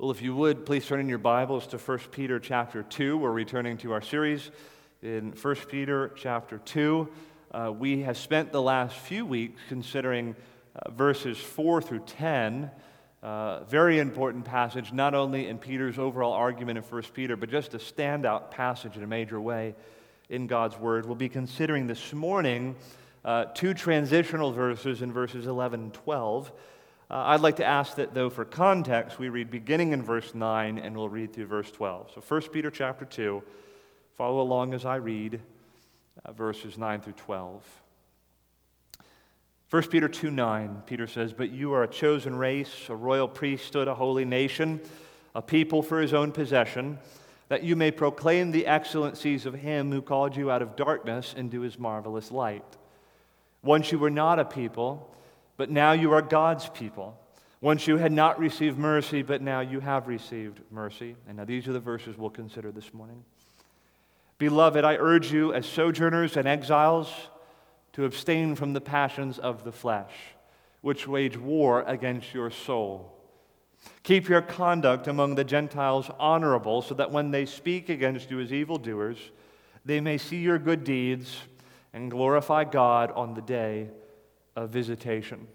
Well, if you would, please turn in your Bibles to 1 Peter chapter 2. We're returning to our series in 1 Peter chapter 2. Uh, we have spent the last few weeks considering uh, verses 4 through 10. Uh, very important passage, not only in Peter's overall argument in 1 Peter, but just a standout passage in a major way in God's Word. We'll be considering this morning uh, two transitional verses in verses 11 and 12. Uh, I'd like to ask that, though, for context, we read beginning in verse 9 and we'll read through verse 12. So 1 Peter chapter 2, follow along as I read uh, verses 9 through 12. 1 Peter 2 9, Peter says, But you are a chosen race, a royal priesthood, a holy nation, a people for his own possession, that you may proclaim the excellencies of him who called you out of darkness into his marvelous light. Once you were not a people, but now you are God's people. Once you had not received mercy, but now you have received mercy. And now these are the verses we'll consider this morning. Beloved, I urge you as sojourners and exiles to abstain from the passions of the flesh, which wage war against your soul. Keep your conduct among the Gentiles honorable, so that when they speak against you as evildoers, they may see your good deeds and glorify God on the day visitation.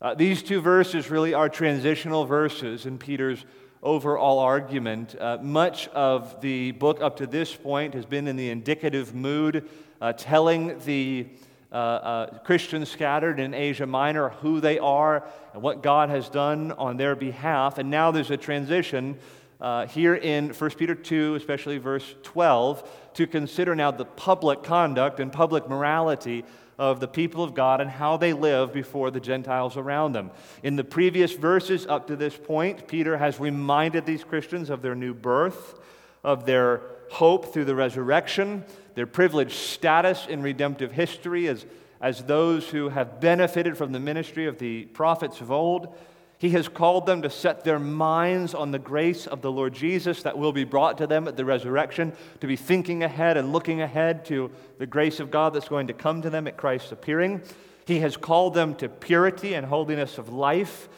Uh, these two verses really are transitional verses in Peter's overall argument. Uh, much of the book up to this point has been in the indicative mood, uh, telling the uh, uh, Christians scattered in Asia Minor who they are and what God has done on their behalf. And now there's a transition uh, here in 1 Peter 2, especially verse 12, to consider now the public conduct and public morality of the people of God and how they live before the Gentiles around them. In the previous verses up to this point, Peter has reminded these Christians of their new birth, of their hope through the resurrection, their privileged status in redemptive history as, as those who have benefited from the ministry of the prophets of old. He has called them to set their minds on the grace of the Lord Jesus that will be brought to them at the resurrection, to be thinking ahead and looking ahead to the grace of God that's going to come to them at Christ's appearing. He has called them to purity and holiness of life,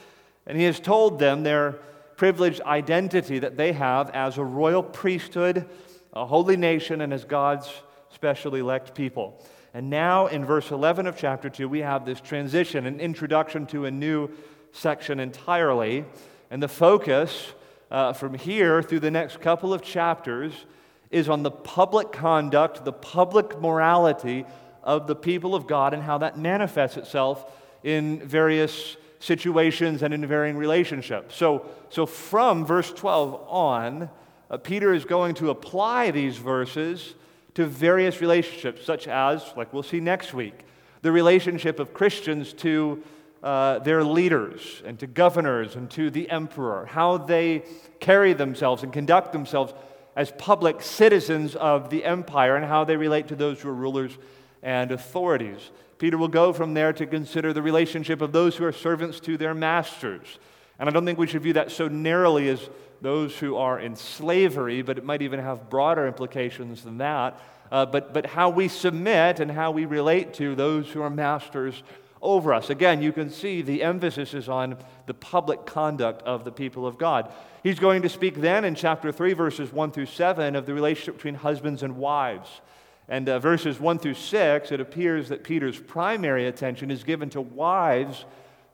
and He has told them their privileged identity that they have as a royal priesthood, a holy nation, and as God's special elect people. And now in verse 11 of chapter 2, we have this transition, an introduction to a new section entirely. And the focus uh, from here through the next couple of chapters is on the public conduct, the public morality of the people of God and how that manifests itself in various situations and in varying relationships. So, so from verse 12 on, uh, Peter is going to apply these verses to various relationships, such as, like we'll see next week, the relationship of Christians to uh, their leaders and to governors and to the emperor, how they carry themselves and conduct themselves as public citizens of the empire, and how they relate to those who are rulers and authorities. Peter will go from there to consider the relationship of those who are servants to their masters. And I don't think we should view that so narrowly as those who are in slavery, but it might even have broader implications than that. Uh, but, but how we submit and how we relate to those who are masters over us. Again, you can see the emphasis is on the public conduct of the people of God. He's going to speak then in chapter 3, verses 1 through 7, of the relationship between husbands and wives. And uh, verses 1 through 6, it appears that Peter's primary attention is given to wives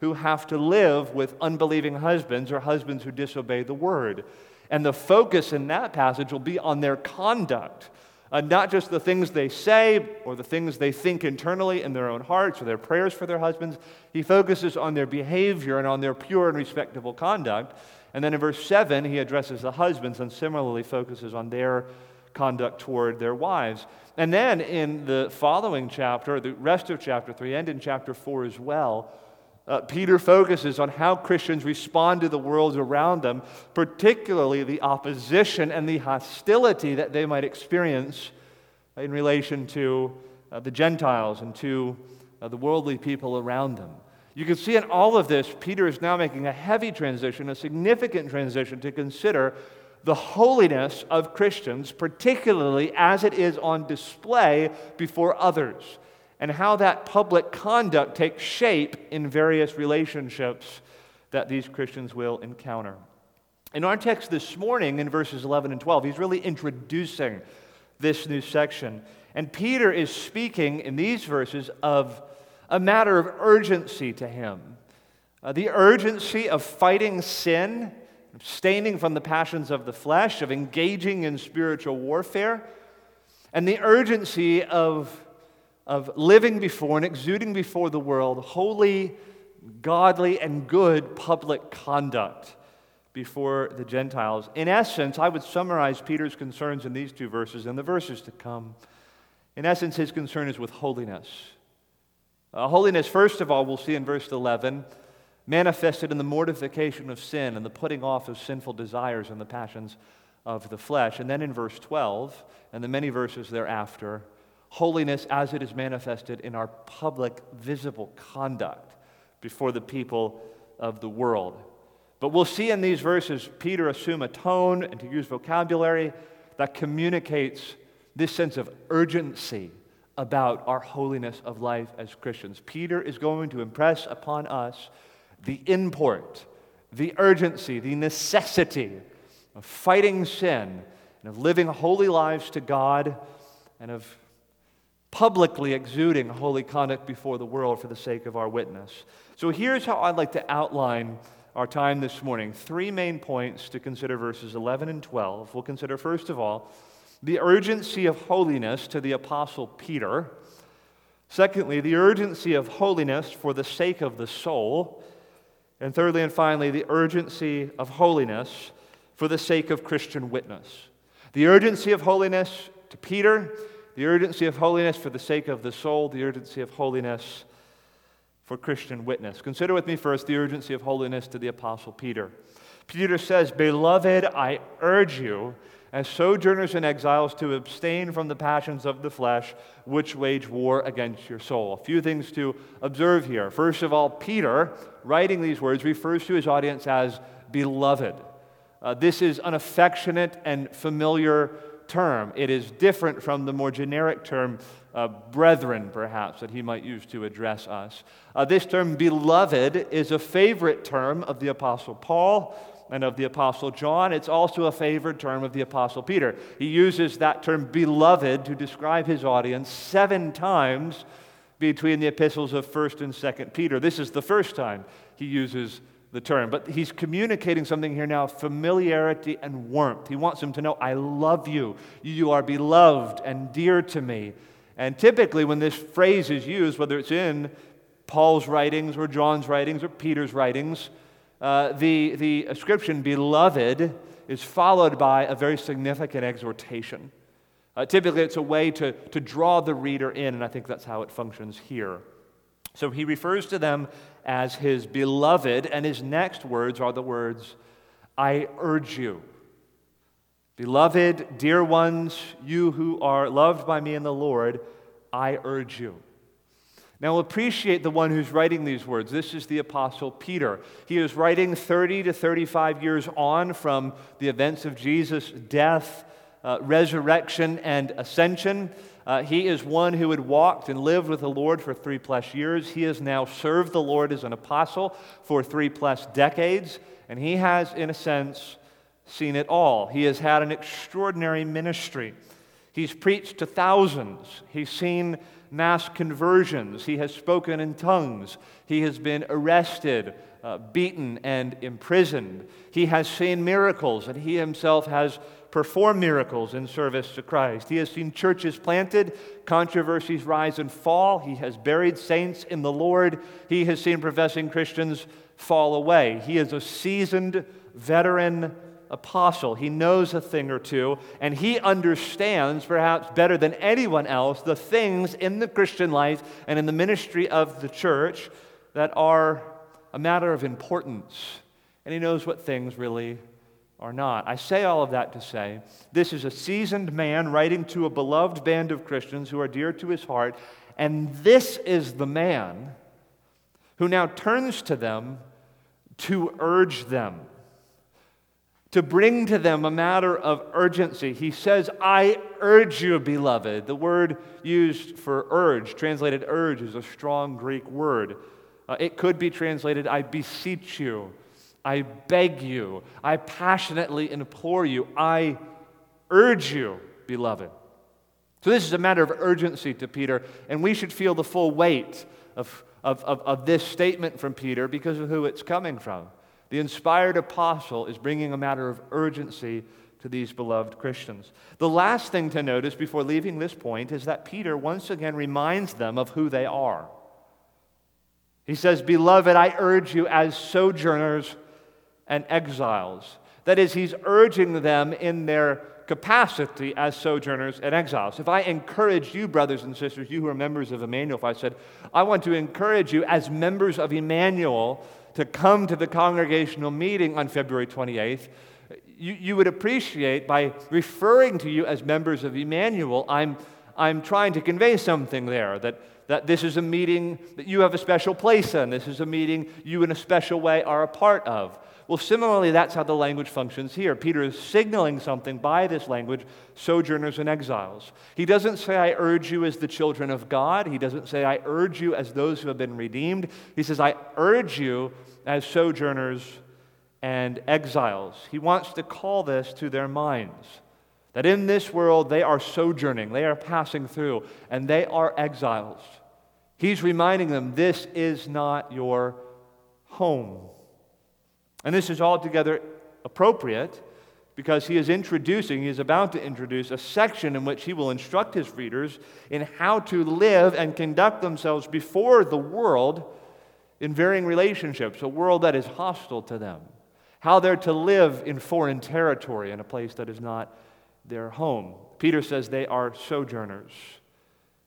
who have to live with unbelieving husbands or husbands who disobey the word. And the focus in that passage will be on their conduct uh, not just the things they say or the things they think internally in their own hearts or their prayers for their husbands. He focuses on their behavior and on their pure and respectable conduct. And then in verse 7, he addresses the husbands and similarly focuses on their conduct toward their wives. And then in the following chapter, the rest of chapter 3, and in chapter 4 as well, uh, Peter focuses on how Christians respond to the world around them, particularly the opposition and the hostility that they might experience in relation to uh, the Gentiles and to uh, the worldly people around them. You can see in all of this, Peter is now making a heavy transition, a significant transition to consider the holiness of Christians, particularly as it is on display before others and how that public conduct takes shape in various relationships that these Christians will encounter. In our text this morning, in verses 11 and 12, he's really introducing this new section. And Peter is speaking in these verses of a matter of urgency to him uh, the urgency of fighting sin, abstaining from the passions of the flesh, of engaging in spiritual warfare, and the urgency of, of living before and exuding before the world holy, godly, and good public conduct before the Gentiles. In essence, I would summarize Peter's concerns in these two verses and the verses to come. In essence, his concern is with holiness. Uh, holiness, first of all, we'll see in verse 11, manifested in the mortification of sin and the putting off of sinful desires and the passions of the flesh. And then in verse 12, and the many verses thereafter, holiness as it is manifested in our public, visible conduct before the people of the world. But we'll see in these verses Peter assume a tone and to use vocabulary that communicates this sense of urgency about our holiness of life as Christians. Peter is going to impress upon us the import, the urgency, the necessity of fighting sin and of living holy lives to God and of publicly exuding holy conduct before the world for the sake of our witness. So here's how I'd like to outline our time this morning. Three main points to consider verses 11 and 12. We'll consider, first of all, the urgency of holiness to the Apostle Peter. Secondly, the urgency of holiness for the sake of the soul. And thirdly and finally, the urgency of holiness for the sake of Christian witness. The urgency of holiness to Peter, the urgency of holiness for the sake of the soul, the urgency of holiness for Christian witness. Consider with me first the urgency of holiness to the Apostle Peter. Peter says, Beloved, I urge you, as sojourners and exiles, to abstain from the passions of the flesh, which wage war against your soul. A few things to observe here. First of all, Peter, writing these words, refers to his audience as beloved. Uh, this is an affectionate and familiar term. It is different from the more generic term uh, brethren, perhaps, that he might use to address us. Uh, this term, beloved, is a favorite term of the Apostle Paul and of the Apostle John. It's also a favorite term of the Apostle Peter. He uses that term, beloved, to describe his audience seven times between the epistles of 1st and 2nd Peter. This is the first time he uses the term. But he's communicating something here now familiarity and warmth. He wants them to know, I love you. You are beloved and dear to me. And typically, when this phrase is used, whether it's in Paul's writings or John's writings or Peter's writings, uh, the, the ascription beloved is followed by a very significant exhortation. Uh, typically, it's a way to, to draw the reader in, and I think that's how it functions here. So he refers to them as his beloved, and his next words are the words, I urge you. Beloved, dear ones, you who are loved by me in the Lord, I urge you. Now, appreciate the one who's writing these words. This is the Apostle Peter. He is writing 30 to 35 years on from the events of Jesus' death, uh, resurrection, and ascension. Uh, he is one who had walked and lived with the Lord for three plus years. He has now served the Lord as an apostle for three plus decades, and he has, in a sense, seen it all. He has had an extraordinary ministry. He's preached to thousands. He's seen mass conversions. He has spoken in tongues. He has been arrested, uh, beaten, and imprisoned. He has seen miracles, and he himself has performed miracles in service to Christ. He has seen churches planted, controversies rise and fall. He has buried saints in the Lord. He has seen professing Christians fall away. He is a seasoned veteran apostle. He knows a thing or two, and he understands, perhaps better than anyone else, the things in the Christian life and in the ministry of the church that are a matter of importance. And he knows what things really are not. I say all of that to say this is a seasoned man writing to a beloved band of Christians who are dear to his heart, and this is the man who now turns to them to urge them to bring to them a matter of urgency. He says, I urge you, beloved. The word used for urge, translated urge, is a strong Greek word. Uh, it could be translated, I beseech you, I beg you, I passionately implore you, I urge you, beloved. So, this is a matter of urgency to Peter, and we should feel the full weight of, of, of, of, this statement from Peter because of who it's coming from. The inspired apostle is bringing a matter of urgency to these beloved Christians. The last thing to notice before leaving this point is that Peter once again reminds them of who they are. He says, Beloved, I urge you as sojourners and exiles. That is, he's urging them in their capacity as sojourners and exiles. If I encourage you, brothers and sisters, you who are members of Emmanuel, if I said, I want to encourage you as members of Emmanuel to come to the congregational meeting on February 28th, you, you would appreciate by referring to you as members of Emmanuel, I'm, I'm trying to convey something there that, that this is a meeting that you have a special place in. This is a meeting you, in a special way, are a part of. Well, similarly, that's how the language functions here. Peter is signaling something by this language, sojourners and exiles. He doesn't say, I urge you as the children of God. He doesn't say, I urge you as those who have been redeemed. He says, I urge you as sojourners and exiles. He wants to call this to their minds that in this world they are sojourning, they are passing through, and they are exiles. He's reminding them this is not your home. And this is altogether appropriate because he is introducing, he is about to introduce a section in which he will instruct his readers in how to live and conduct themselves before the world in varying relationships, a world that is hostile to them how they're to live in foreign territory in a place that is not their home. Peter says they are sojourners.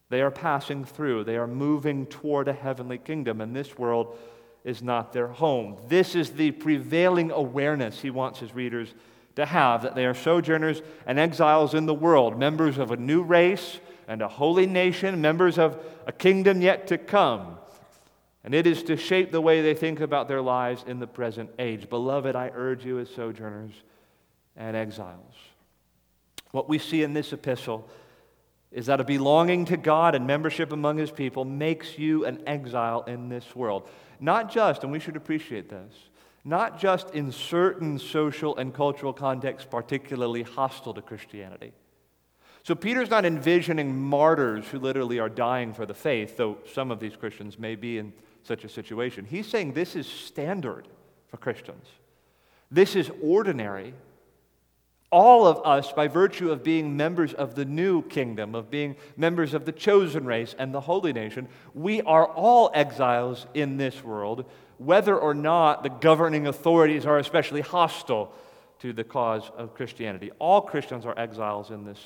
They are passing through. They are moving toward a heavenly kingdom, and this world is not their home. This is the prevailing awareness he wants his readers to have that they are sojourners and exiles in the world, members of a new race and a holy nation, members of a kingdom yet to come. And it is to shape the way they think about their lives in the present age. Beloved, I urge you as sojourners and exiles. What we see in this epistle is that a belonging to God and membership among his people makes you an exile in this world. Not just, and we should appreciate this, not just in certain social and cultural contexts particularly hostile to Christianity. So Peter's not envisioning martyrs who literally are dying for the faith, though some of these Christians may be in such a situation. He's saying this is standard for Christians. This is ordinary. All of us, by virtue of being members of the new kingdom, of being members of the chosen race and the holy nation, we are all exiles in this world, whether or not the governing authorities are especially hostile to the cause of Christianity. All Christians are exiles in this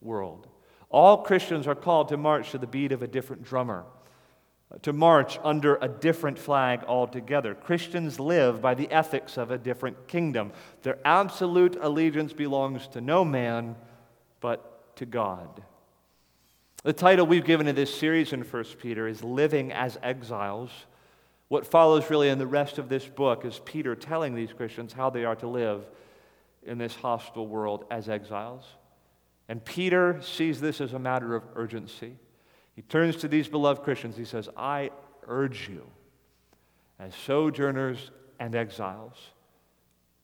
world. All Christians are called to march to the beat of a different drummer to march under a different flag altogether. Christians live by the ethics of a different kingdom. Their absolute allegiance belongs to no man, but to God. The title we've given to this series in 1 Peter is Living as Exiles. What follows really in the rest of this book is Peter telling these Christians how they are to live in this hostile world as exiles. And Peter sees this as a matter of urgency. He turns to these beloved Christians. He says, I urge you as sojourners and exiles.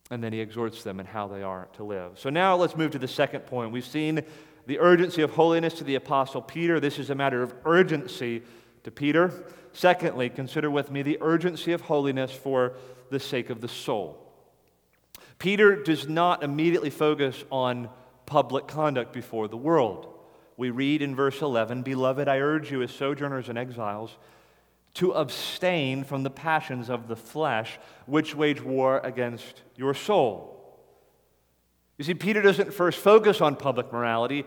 And then he exhorts them in how they are to live. So now let's move to the second point. We've seen the urgency of holiness to the Apostle Peter. This is a matter of urgency to Peter. Secondly, consider with me the urgency of holiness for the sake of the soul. Peter does not immediately focus on public conduct before the world we read in verse 11 Beloved, I urge you as sojourners and exiles to abstain from the passions of the flesh, which wage war against your soul. You see, Peter doesn't first focus on public morality.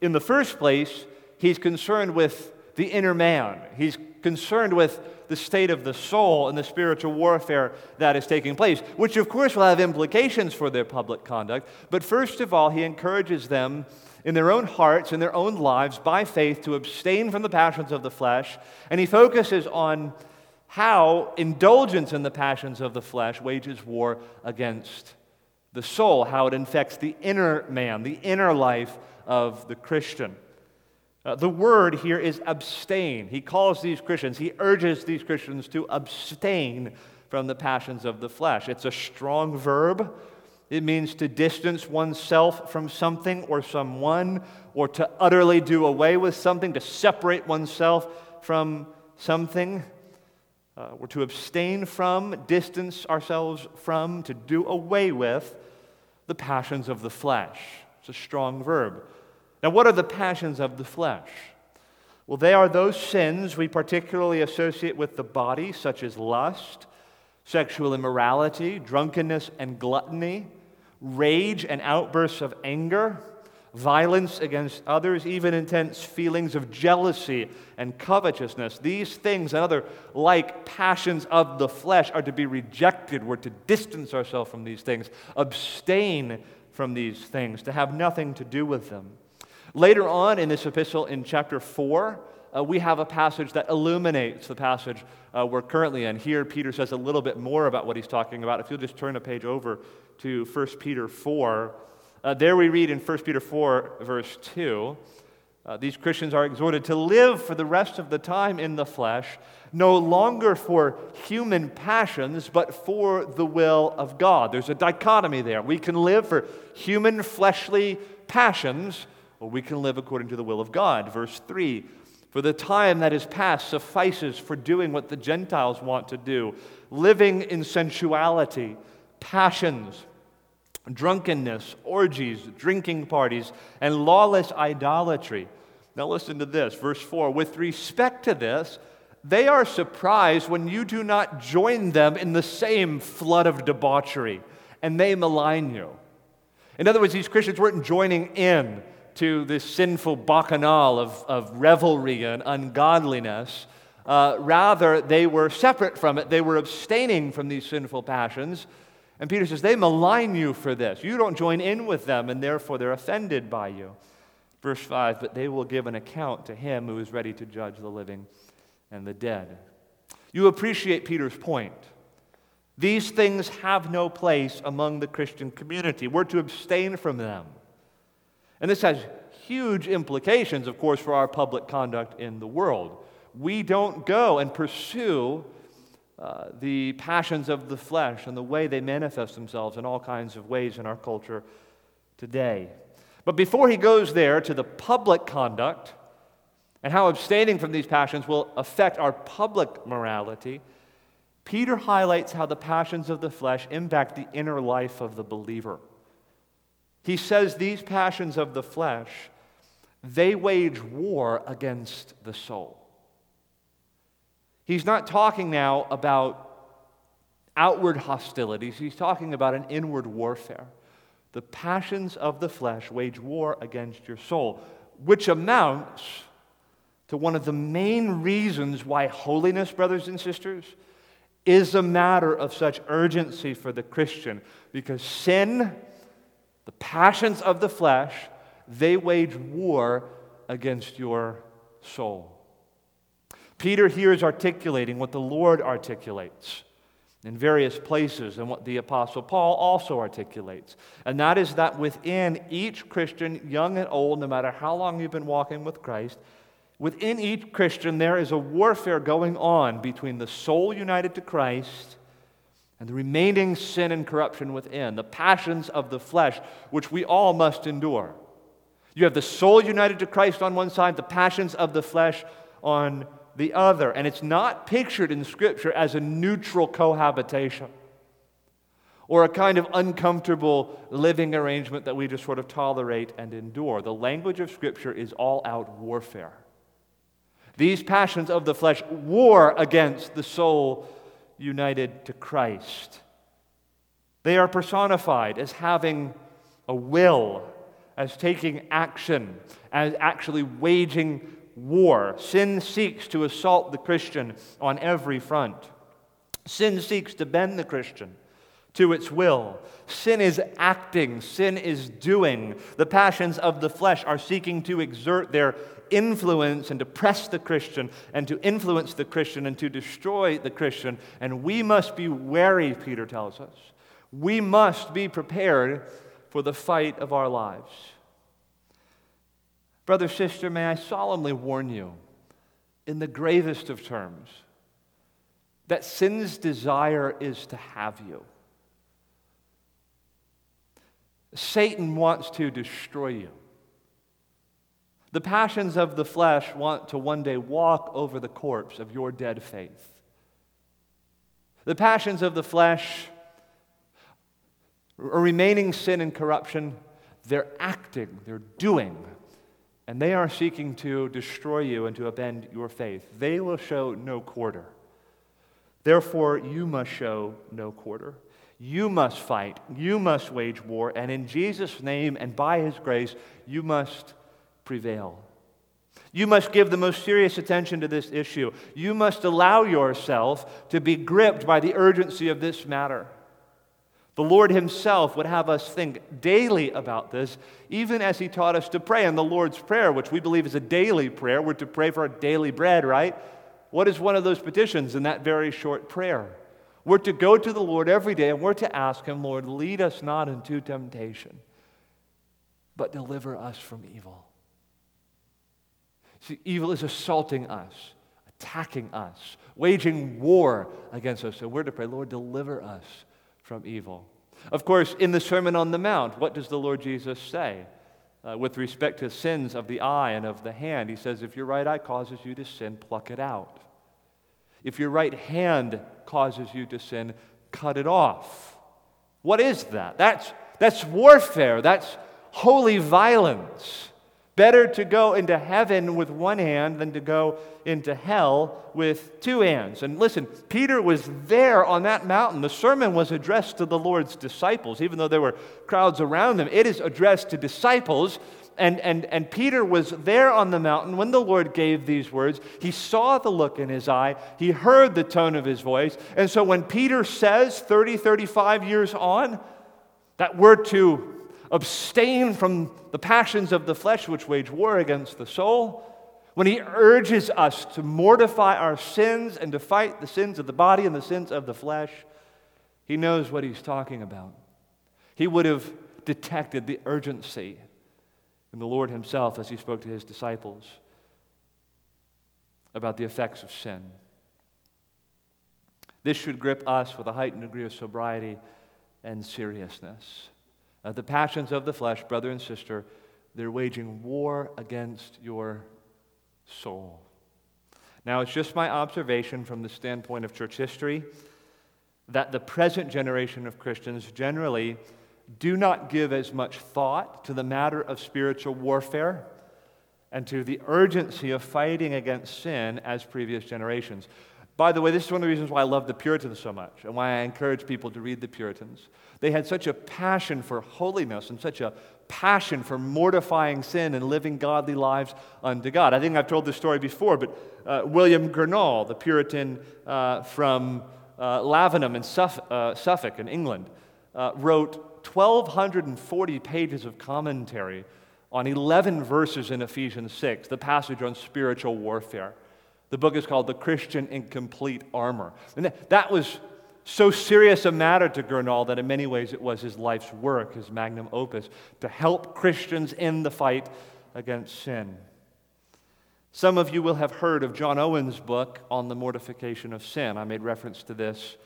In the first place, he's concerned with the inner man. He's concerned with the state of the soul and the spiritual warfare that is taking place, which of course will have implications for their public conduct. But first of all, he encourages them in their own hearts, in their own lives, by faith, to abstain from the passions of the flesh. And he focuses on how indulgence in the passions of the flesh wages war against the soul, how it infects the inner man, the inner life of the Christian. Uh, the word here is abstain. He calls these Christians, he urges these Christians to abstain from the passions of the flesh. It's a strong verb. It means to distance oneself from something or someone, or to utterly do away with something, to separate oneself from something, uh, or to abstain from, distance ourselves from, to do away with the passions of the flesh. It's a strong verb. Now, what are the passions of the flesh? Well, they are those sins we particularly associate with the body, such as lust, sexual immorality, drunkenness and gluttony, rage and outbursts of anger, violence against others, even intense feelings of jealousy and covetousness. These things and other like passions of the flesh are to be rejected. We're to distance ourselves from these things, abstain from these things, to have nothing to do with them. Later on in this epistle, in chapter 4, uh, we have a passage that illuminates the passage uh, we're currently in. Here, Peter says a little bit more about what he's talking about. If you'll just turn a page over to 1 Peter 4, uh, there we read in 1 Peter 4, verse 2. Uh, these Christians are exhorted to live for the rest of the time in the flesh, no longer for human passions, but for the will of God. There's a dichotomy there. We can live for human fleshly passions, or we can live according to the will of God. Verse 3 For the time that is past suffices for doing what the Gentiles want to do, living in sensuality, passions, drunkenness, orgies, drinking parties, and lawless idolatry. Now, listen to this, verse 4. With respect to this, they are surprised when you do not join them in the same flood of debauchery, and they malign you. In other words, these Christians weren't joining in to this sinful bacchanal of, of revelry and ungodliness. Uh, rather, they were separate from it. They were abstaining from these sinful passions. And Peter says, They malign you for this. You don't join in with them, and therefore they're offended by you. Verse 5 But they will give an account to him who is ready to judge the living and the dead. You appreciate Peter's point. These things have no place among the Christian community. We're to abstain from them. And this has huge implications, of course, for our public conduct in the world. We don't go and pursue uh, the passions of the flesh and the way they manifest themselves in all kinds of ways in our culture today. But before he goes there to the public conduct and how abstaining from these passions will affect our public morality, Peter highlights how the passions of the flesh impact the inner life of the believer. He says these passions of the flesh, they wage war against the soul. He's not talking now about outward hostilities, he's talking about an inward warfare. The passions of the flesh wage war against your soul, which amounts to one of the main reasons why holiness, brothers and sisters, is a matter of such urgency for the Christian, because sin the passions of the flesh, they wage war against your soul. Peter here is articulating what the Lord articulates in various places and what the Apostle Paul also articulates. And that is that within each Christian, young and old, no matter how long you've been walking with Christ, within each Christian there is a warfare going on between the soul united to Christ and the remaining sin and corruption within, the passions of the flesh, which we all must endure. You have the soul united to Christ on one side, the passions of the flesh on the other. And it's not pictured in Scripture as a neutral cohabitation or a kind of uncomfortable living arrangement that we just sort of tolerate and endure. The language of Scripture is all out warfare. These passions of the flesh war against the soul united to Christ. They are personified as having a will, as taking action, as actually waging war. Sin seeks to assault the Christian on every front. Sin seeks to bend the Christian to its will. Sin is acting, sin is doing. The passions of the flesh are seeking to exert their influence and to press the Christian and to influence the Christian and to destroy the Christian. And we must be wary, Peter tells us. We must be prepared for the fight of our lives. Brother, sister, may I solemnly warn you in the gravest of terms that sin's desire is to have you. Satan wants to destroy you. The passions of the flesh want to one day walk over the corpse of your dead faith. The passions of the flesh are remaining sin and corruption. They're acting, they're doing, and they are seeking to destroy you and to upend your faith. They will show no quarter. Therefore, you must show no quarter. You must fight. You must wage war. And in Jesus' name and by his grace, you must prevail. You must give the most serious attention to this issue. You must allow yourself to be gripped by the urgency of this matter. The Lord Himself would have us think daily about this, even as He taught us to pray in the Lord's Prayer, which we believe is a daily prayer. We're to pray for our daily bread, right? What is one of those petitions in that very short prayer? We're to go to the Lord every day and we're to ask Him, Lord, lead us not into temptation, but deliver us from evil. See, evil is assaulting us, attacking us, waging war against us. So we're to pray, Lord, deliver us from evil. Of course, in the Sermon on the Mount, what does the Lord Jesus say? Uh, with respect to sins of the eye and of the hand, he says, If your right eye causes you to sin, pluck it out. If your right hand causes you to sin, cut it off. What is that? That's, that's warfare, that's holy violence. Better to go into heaven with one hand than to go into hell with two hands. And listen, Peter was there on that mountain. The sermon was addressed to the Lord's disciples, even though there were crowds around them. It is addressed to disciples. And, and, and Peter was there on the mountain when the Lord gave these words. He saw the look in his eye, he heard the tone of his voice. And so when Peter says 30, 35 years on, that we're to abstain from the passions of the flesh which wage war against the soul, when he urges us to mortify our sins and to fight the sins of the body and the sins of the flesh, he knows what he's talking about. He would have detected the urgency in the Lord himself as he spoke to his disciples about the effects of sin. This should grip us with a heightened degree of sobriety and seriousness. Uh, the passions of the flesh, brother and sister, they're waging war against your soul. Now, it's just my observation from the standpoint of church history that the present generation of Christians generally do not give as much thought to the matter of spiritual warfare and to the urgency of fighting against sin as previous generations. By the way, this is one of the reasons why I love the Puritans so much and why I encourage people to read the Puritans. They had such a passion for holiness and such a passion for mortifying sin and living godly lives unto God. I think I've told this story before, but uh, William Gurnall, the Puritan uh, from uh, Lavenham in Suffolk, uh, Suffolk in England, uh, wrote 1,240 pages of commentary on 11 verses in Ephesians 6, the passage on spiritual warfare. The book is called The Christian in Complete Armor. And that was so serious a matter to Gurnall that in many ways it was his life's work, his magnum opus, to help Christians in the fight against sin. Some of you will have heard of John Owen's book on the mortification of sin. I made reference to this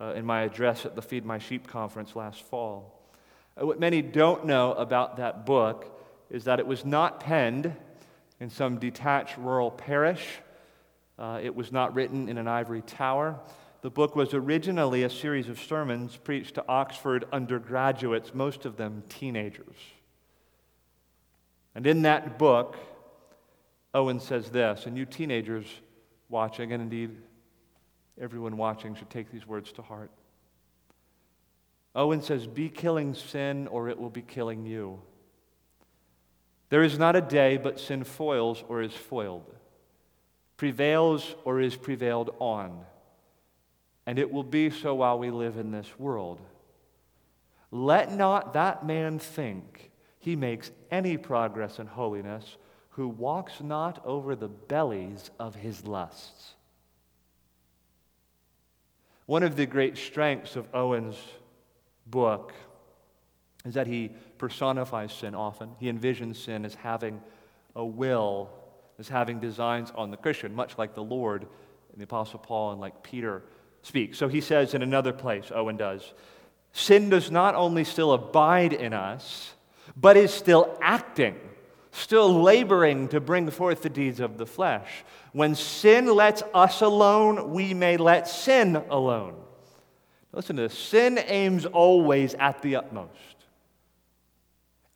uh, in my address at the Feed My Sheep conference last fall. Uh, what many don't know about that book is that it was not penned in some detached rural parish uh, it was not written in an ivory tower. The book was originally a series of sermons preached to Oxford undergraduates, most of them teenagers. And in that book, Owen says this, and you teenagers watching, and indeed everyone watching, should take these words to heart. Owen says, Be killing sin, or it will be killing you. There is not a day but sin foils or is foiled prevails or is prevailed on. And it will be so while we live in this world. Let not that man think he makes any progress in holiness who walks not over the bellies of his lusts. One of the great strengths of Owen's book is that he personifies sin often. He envisions sin as having a will as having designs on the Christian, much like the Lord and the Apostle Paul and like Peter speak. So he says in another place, Owen does, sin does not only still abide in us, but is still acting, still laboring to bring forth the deeds of the flesh. When sin lets us alone, we may let sin alone. Listen to this sin aims always at the utmost.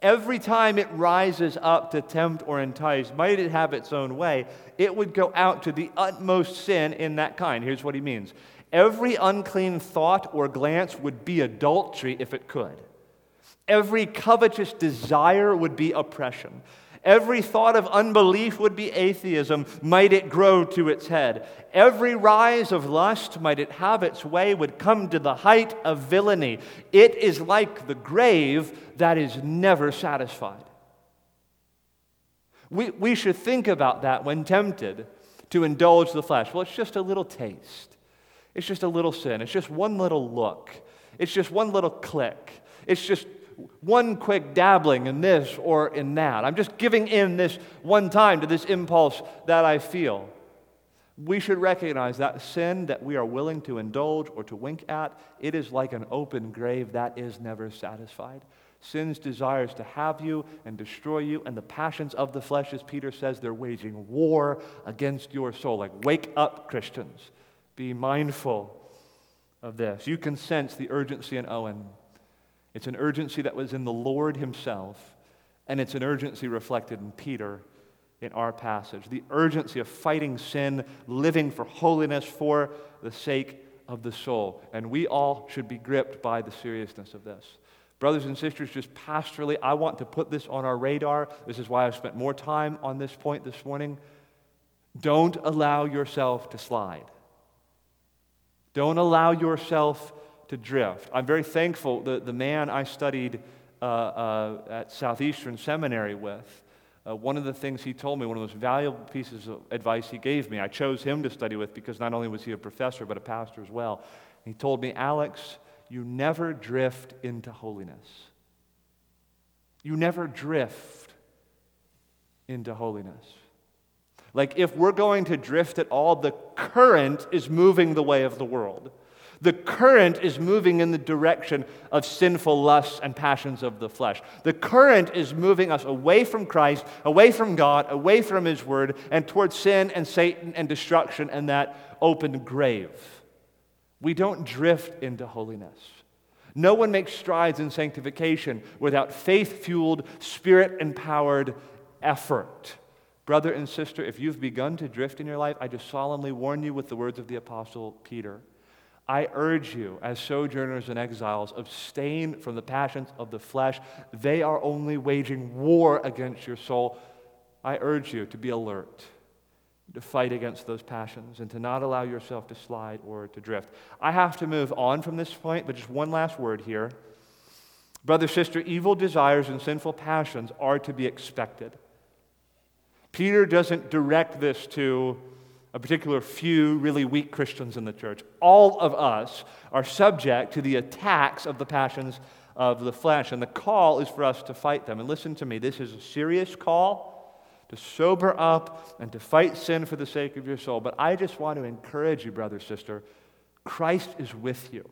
Every time it rises up to tempt or entice, might it have its own way, it would go out to the utmost sin in that kind. Here's what he means every unclean thought or glance would be adultery if it could. Every covetous desire would be oppression. Every thought of unbelief would be atheism, might it grow to its head. Every rise of lust, might it have its way, would come to the height of villainy. It is like the grave that is never satisfied. We, we should think about that when tempted to indulge the flesh. Well, it's just a little taste, it's just a little sin, it's just one little look, it's just one little click, it's just one quick dabbling in this or in that. I'm just giving in this one time to this impulse that I feel. We should recognize that sin that we are willing to indulge or to wink at, it is like an open grave that is never satisfied. Sin's desires to have you and destroy you, and the passions of the flesh, as Peter says, they're waging war against your soul. Like, wake up, Christians. Be mindful of this. You can sense the urgency in Owen. It's an urgency that was in the Lord Himself, and it's an urgency reflected in Peter in our passage. The urgency of fighting sin, living for holiness for the sake of the soul. And we all should be gripped by the seriousness of this. Brothers and sisters, just pastorally, I want to put this on our radar. This is why I've spent more time on this point this morning. Don't allow yourself to slide. Don't allow yourself to drift. I'm very thankful that the man I studied uh, uh, at Southeastern Seminary with, uh, one of the things he told me, one of the most valuable pieces of advice he gave me, I chose him to study with because not only was he a professor, but a pastor as well. He told me, Alex, you never drift into holiness. You never drift into holiness. Like, if we're going to drift at all, the current is moving the way of the world. The current is moving in the direction of sinful lusts and passions of the flesh. The current is moving us away from Christ, away from God, away from His Word, and towards sin and Satan and destruction and that open grave. We don't drift into holiness. No one makes strides in sanctification without faith fueled, spirit empowered effort. Brother and sister, if you've begun to drift in your life, I just solemnly warn you with the words of the Apostle Peter. I urge you, as sojourners and exiles, abstain from the passions of the flesh. They are only waging war against your soul. I urge you to be alert, to fight against those passions, and to not allow yourself to slide or to drift. I have to move on from this point, but just one last word here. Brother, sister, evil desires and sinful passions are to be expected. Peter doesn't direct this to a particular few really weak Christians in the church. All of us are subject to the attacks of the passions of the flesh, and the call is for us to fight them. And listen to me, this is a serious call to sober up and to fight sin for the sake of your soul. But I just want to encourage you, brother, sister, Christ is with you,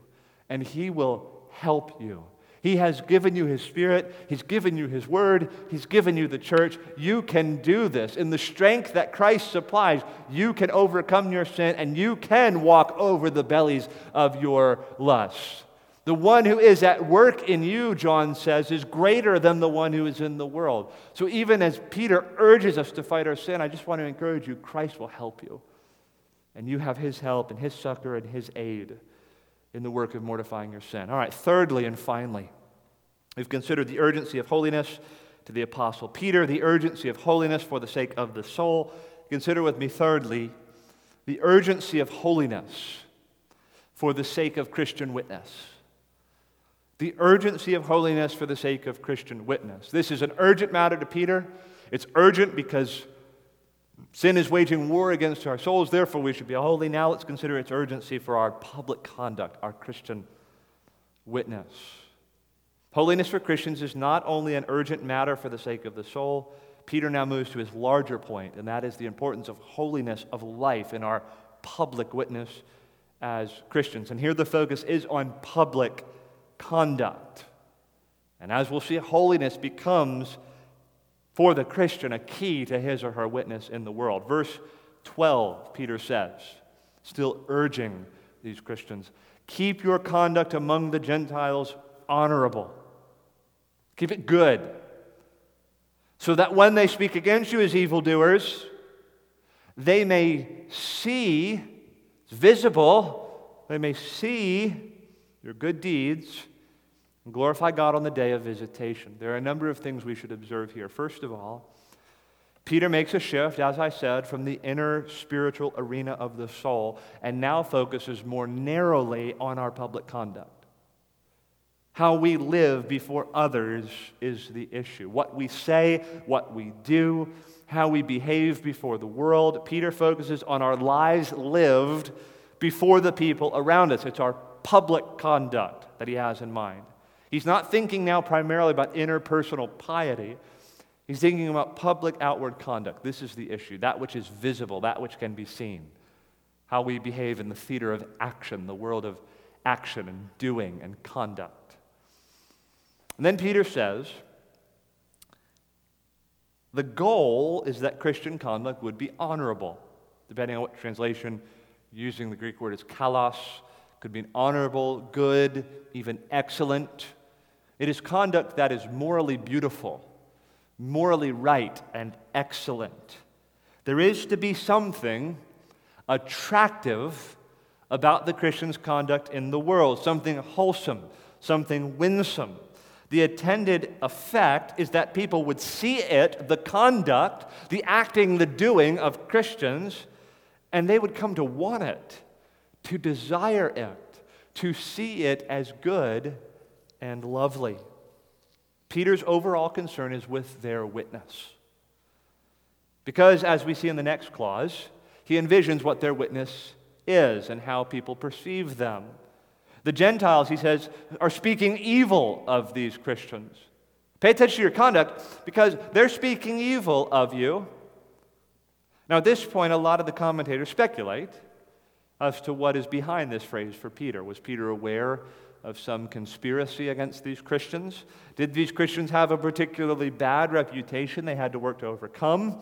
and he will help you. He has given you His Spirit. He's given you His Word. He's given you the church. You can do this. In the strength that Christ supplies, you can overcome your sin and you can walk over the bellies of your lusts. The one who is at work in you, John says, is greater than the one who is in the world. So even as Peter urges us to fight our sin, I just want to encourage you Christ will help you. And you have His help and His succor and His aid in the work of mortifying your sin. All right, thirdly and finally, we've considered the urgency of holiness to the Apostle Peter, the urgency of holiness for the sake of the soul. Consider with me, thirdly, the urgency of holiness for the sake of Christian witness. The urgency of holiness for the sake of Christian witness. This is an urgent matter to Peter. It's urgent because Sin is waging war against our souls, therefore we should be holy. Now let's consider its urgency for our public conduct, our Christian witness. Holiness for Christians is not only an urgent matter for the sake of the soul. Peter now moves to his larger point, and that is the importance of holiness of life in our public witness as Christians. And here the focus is on public conduct. And as we'll see, holiness becomes for the Christian a key to his or her witness in the world. Verse 12, Peter says, still urging these Christians keep your conduct among the Gentiles honorable, keep it good, so that when they speak against you as evildoers, they may see, it's visible, they may see your good deeds and glorify God on the day of visitation. There are a number of things we should observe here. First of all, Peter makes a shift, as I said, from the inner spiritual arena of the soul and now focuses more narrowly on our public conduct. How we live before others is the issue. What we say, what we do, how we behave before the world. Peter focuses on our lives lived before the people around us. It's our public conduct that he has in mind. He's not thinking now primarily about interpersonal piety. He's thinking about public outward conduct. This is the issue that which is visible, that which can be seen. How we behave in the theater of action, the world of action and doing and conduct. And then Peter says, the goal is that Christian conduct would be honorable. Depending on what translation, using the Greek word is kalos, could mean honorable, good, even excellent. It is conduct that is morally beautiful, morally right, and excellent. There is to be something attractive about the Christian's conduct in the world, something wholesome, something winsome. The attended effect is that people would see it, the conduct, the acting, the doing of Christians, and they would come to want it, to desire it, to see it as good and lovely. Peter's overall concern is with their witness. Because, as we see in the next clause, he envisions what their witness is and how people perceive them. The Gentiles, he says, are speaking evil of these Christians. Pay attention to your conduct because they're speaking evil of you. Now, at this point, a lot of the commentators speculate as to what is behind this phrase for Peter. Was Peter aware of some conspiracy against these Christians? Did these Christians have a particularly bad reputation they had to work to overcome?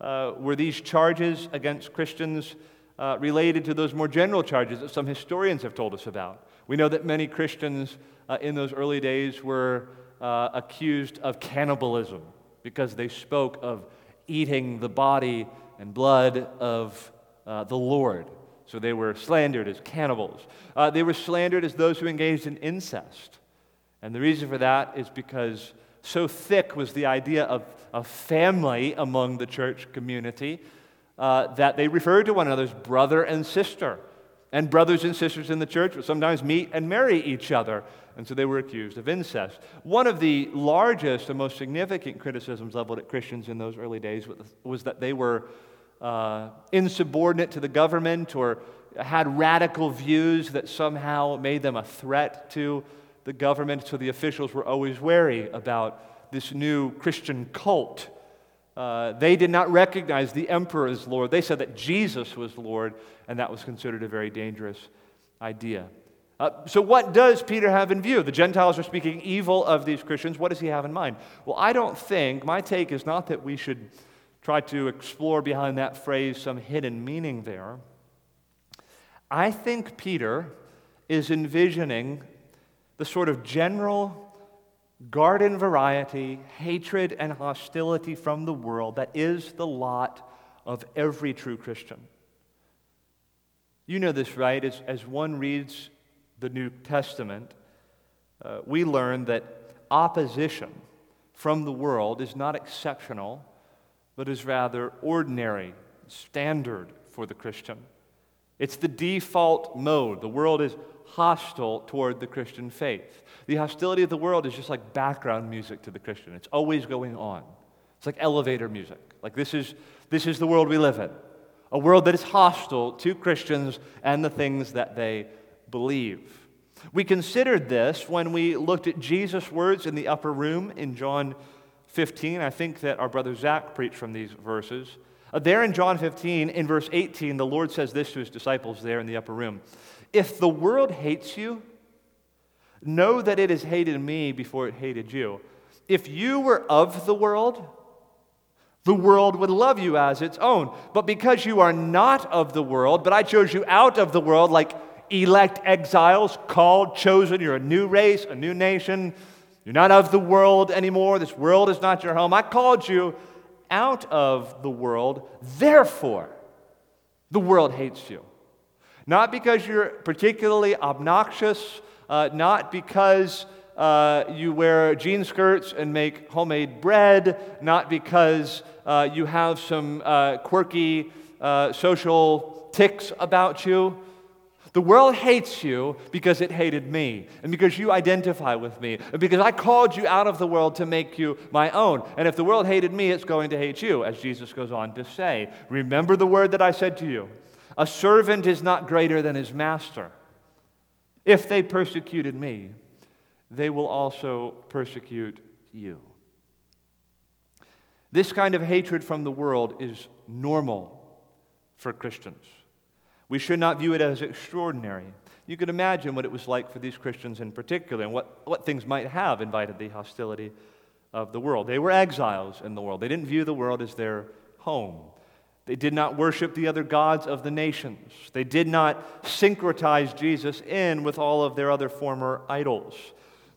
Uh, were these charges against Christians uh, related to those more general charges that some historians have told us about? We know that many Christians uh, in those early days were uh, accused of cannibalism because they spoke of eating the body and blood of uh, the Lord. So they were slandered as cannibals. Uh, they were slandered as those who engaged in incest. And the reason for that is because so thick was the idea of a family among the church community uh, that they referred to one another as brother and sister. And brothers and sisters in the church would sometimes meet and marry each other. And so they were accused of incest. One of the largest and most significant criticisms leveled at Christians in those early days was that they were uh, insubordinate to the government or had radical views that somehow made them a threat to the government. So the officials were always wary about this new Christian cult. Uh, they did not recognize the emperor as Lord. They said that Jesus was Lord, and that was considered a very dangerous idea. Uh, so, what does Peter have in view? The Gentiles are speaking evil of these Christians. What does he have in mind? Well, I don't think, my take is not that we should try to explore behind that phrase some hidden meaning there. I think Peter is envisioning the sort of general garden variety hatred and hostility from the world that is the lot of every true Christian. You know this, right? As, as one reads the New Testament, uh, we learn that opposition from the world is not exceptional but is rather ordinary, standard for the Christian. It's the default mode. The world is hostile toward the Christian faith. The hostility of the world is just like background music to the Christian, it's always going on. It's like elevator music. Like, this is, this is the world we live in a world that is hostile to Christians and the things that they believe. We considered this when we looked at Jesus' words in the upper room in John 15. I think that our brother Zach preached from these verses Uh, there in John 15, in verse 18, the Lord says this to his disciples there in the upper room If the world hates you, know that it has hated me before it hated you. If you were of the world, the world would love you as its own. But because you are not of the world, but I chose you out of the world, like elect exiles, called, chosen, you're a new race, a new nation. You're not of the world anymore. This world is not your home. I called you out of the world. Therefore, the world hates you. Not because you're particularly obnoxious, uh, not because uh, you wear jean skirts and make homemade bread, not because uh, you have some uh, quirky uh, social tics about you. The world hates you because it hated me, and because you identify with me, and because I called you out of the world to make you my own. And if the world hated me, it's going to hate you, as Jesus goes on to say. Remember the word that I said to you A servant is not greater than his master. If they persecuted me, they will also persecute you. This kind of hatred from the world is normal for Christians. We should not view it as extraordinary. You could imagine what it was like for these Christians in particular and what, what things might have invited the hostility of the world. They were exiles in the world, they didn't view the world as their home. They did not worship the other gods of the nations. They did not syncretize Jesus in with all of their other former idols.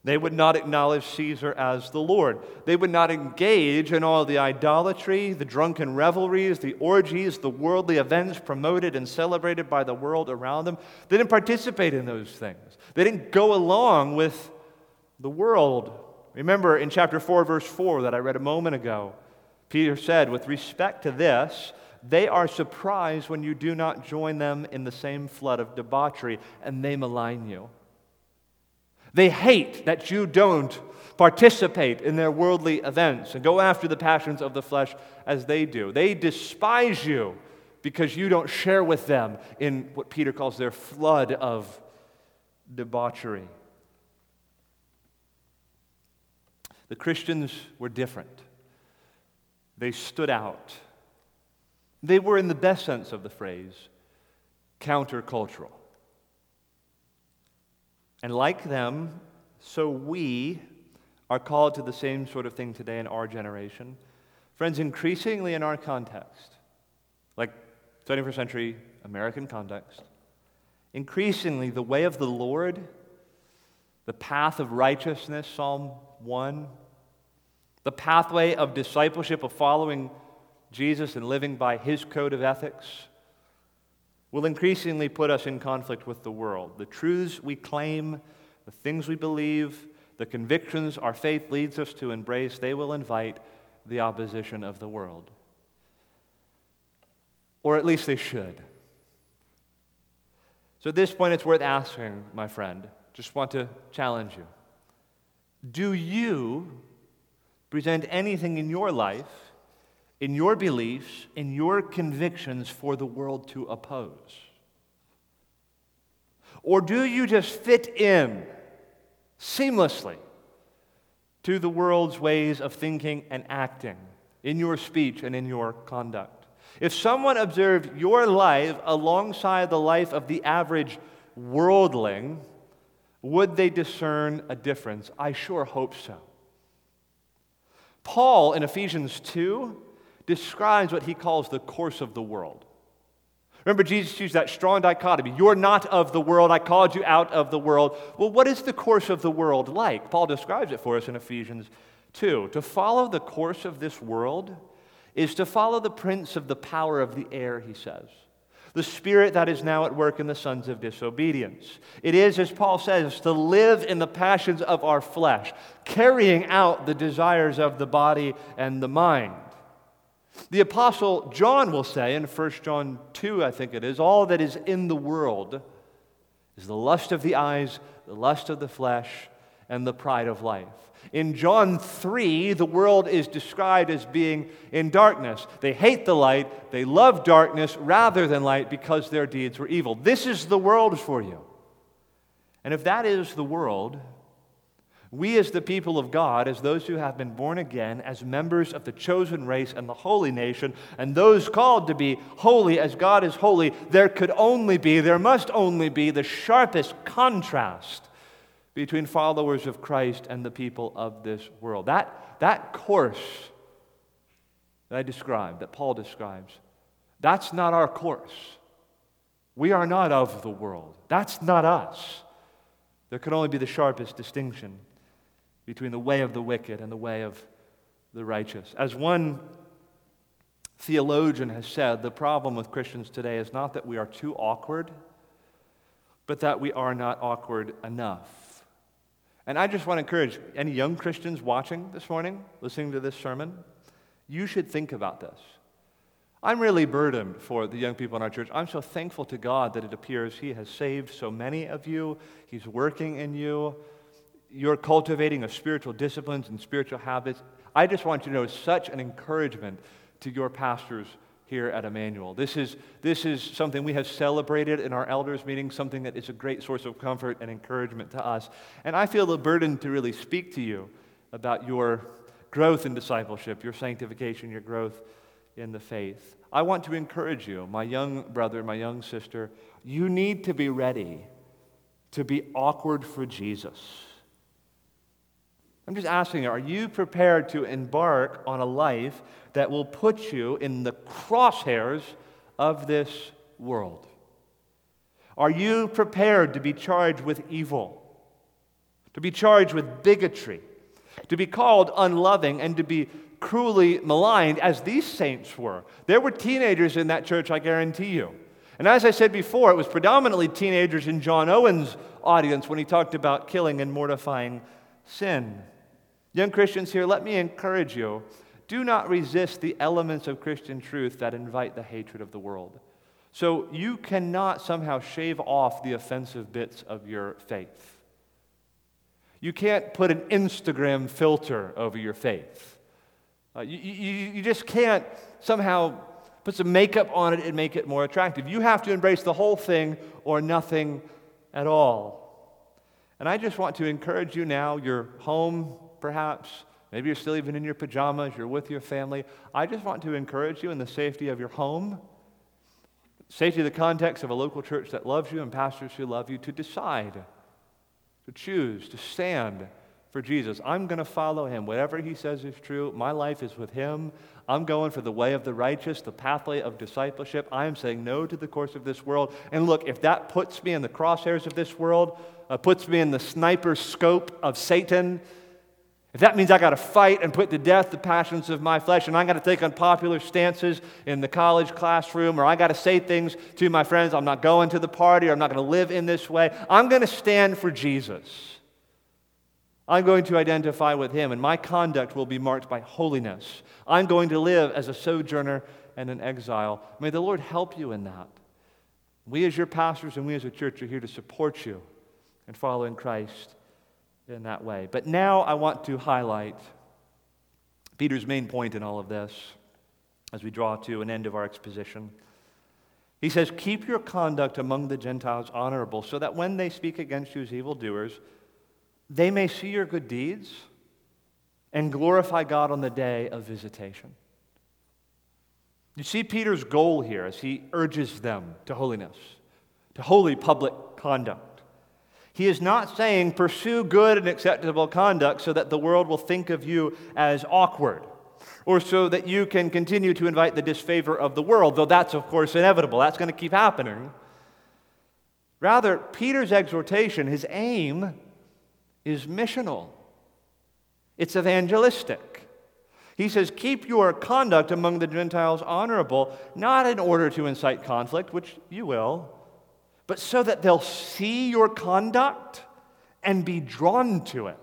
They would not acknowledge Caesar as the Lord. They would not engage in all the idolatry, the drunken revelries, the orgies, the worldly events promoted and celebrated by the world around them. They didn't participate in those things. They didn't go along with the world. Remember in chapter 4, verse 4 that I read a moment ago, Peter said, with respect to this, they are surprised when you do not join them in the same flood of debauchery, and they malign you. They hate that you don't participate in their worldly events and go after the passions of the flesh as they do. They despise you because you don't share with them in what Peter calls their flood of debauchery. The Christians were different. They stood out. They were, in the best sense of the phrase, countercultural. And like them, so we are called to the same sort of thing today in our generation. Friends, increasingly in our context, like 21st century American context, increasingly the way of the Lord, the path of righteousness, Psalm 1, the pathway of discipleship, of following Jesus and living by his code of ethics, will increasingly put us in conflict with the world. The truths we claim, the things we believe, the convictions our faith leads us to embrace, they will invite the opposition of the world. Or at least they should. So at this point, it's worth asking, my friend. Just want to challenge you. Do you present anything in your life in your beliefs, in your convictions for the world to oppose? Or do you just fit in seamlessly to the world's ways of thinking and acting in your speech and in your conduct? If someone observed your life alongside the life of the average worldling, would they discern a difference? I sure hope so. Paul in Ephesians 2 describes what he calls the course of the world. Remember, Jesus used that strong dichotomy. You're not of the world, I called you out of the world. Well, what is the course of the world like? Paul describes it for us in Ephesians 2. To follow the course of this world is to follow the prince of the power of the air, he says. The spirit that is now at work in the sons of disobedience. It is, as Paul says, to live in the passions of our flesh, carrying out the desires of the body and the mind. The Apostle John will say in 1 John 2, I think it is, all that is in the world is the lust of the eyes, the lust of the flesh, and the pride of life. In John 3, the world is described as being in darkness. They hate the light, they love darkness rather than light because their deeds were evil. This is the world for you. And if that is the world, We, as the people of God, as those who have been born again, as members of the chosen race and the holy nation, and those called to be holy as God is holy, there could only be, there must only be the sharpest contrast between followers of Christ and the people of this world. That, that course that I described, that Paul describes, that's not our course. We are not of the world. That's not us. There could only be the sharpest distinction between the way of the wicked and the way of the righteous. As one theologian has said, the problem with Christians today is not that we are too awkward, but that we are not awkward enough. And I just want to encourage any young Christians watching this morning, listening to this sermon, you should think about this. I'm really burdened for the young people in our church. I'm so thankful to God that it appears He has saved so many of you, He's working in you you're cultivating of spiritual disciplines and spiritual habits. I just want you to know such an encouragement to your pastors here at Emmanuel. This is, this is something we have celebrated in our elders' meeting, something that is a great source of comfort and encouragement to us. And I feel the burden to really speak to you about your growth in discipleship, your sanctification, your growth in the faith. I want to encourage you, my young brother, my young sister, you need to be ready to be awkward for Jesus. I'm just asking you, are you prepared to embark on a life that will put you in the crosshairs of this world? Are you prepared to be charged with evil? To be charged with bigotry? To be called unloving and to be cruelly maligned as these saints were? There were teenagers in that church, I guarantee you. And as I said before, it was predominantly teenagers in John Owen's audience when he talked about killing and mortifying sin. Young Christians here, let me encourage you do not resist the elements of Christian truth that invite the hatred of the world. So you cannot somehow shave off the offensive bits of your faith. You can't put an Instagram filter over your faith. Uh, you, you, you just can't somehow put some makeup on it and make it more attractive. You have to embrace the whole thing or nothing at all. And I just want to encourage you now, you're home perhaps. Maybe you're still even in your pajamas, you're with your family. I just want to encourage you in the safety of your home, safety of the context of a local church that loves you and pastors who love you to decide, to choose, to stand for Jesus. I'm going to follow him. Whatever he says is true. My life is with him. I'm going for the way of the righteous, the pathway of discipleship. I am saying no to the course of this world. And look, if that puts me in the crosshairs of this world, uh, puts me in the sniper scope of Satan, if that means I got to fight and put to death the passions of my flesh, and I got to take unpopular stances in the college classroom, or I got to say things to my friends, I'm not going to the party, or I'm not going to live in this way, I'm going to stand for Jesus. I'm going to identify with him, and my conduct will be marked by holiness. I'm going to live as a sojourner and an exile. May the Lord help you in that. We, as your pastors and we as a church, are here to support you in following Christ in that way. But now I want to highlight Peter's main point in all of this as we draw to an end of our exposition. He says, Keep your conduct among the Gentiles honorable, so that when they speak against you as evildoers, they may see your good deeds and glorify God on the day of visitation. You see Peter's goal here as he urges them to holiness, to holy public conduct. He is not saying pursue good and acceptable conduct so that the world will think of you as awkward or so that you can continue to invite the disfavor of the world, though that's, of course, inevitable. That's going to keep happening. Rather, Peter's exhortation, his aim, is missional, it's evangelistic. He says, Keep your conduct among the Gentiles honorable, not in order to incite conflict, which you will but so that they'll see your conduct and be drawn to it.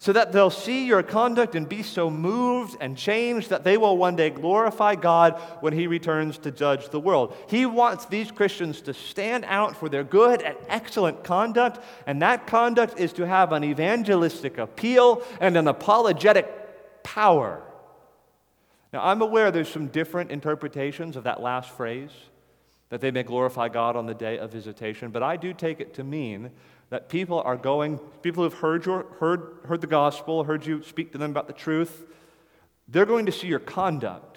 So that they'll see your conduct and be so moved and changed that they will one day glorify God when He returns to judge the world. He wants these Christians to stand out for their good and excellent conduct, and that conduct is to have an evangelistic appeal and an apologetic power. Now, I'm aware there's some different interpretations of that last phrase that they may glorify God on the day of visitation. But I do take it to mean that people are going, people who've heard, your, heard, heard the gospel, heard you speak to them about the truth, they're going to see your conduct.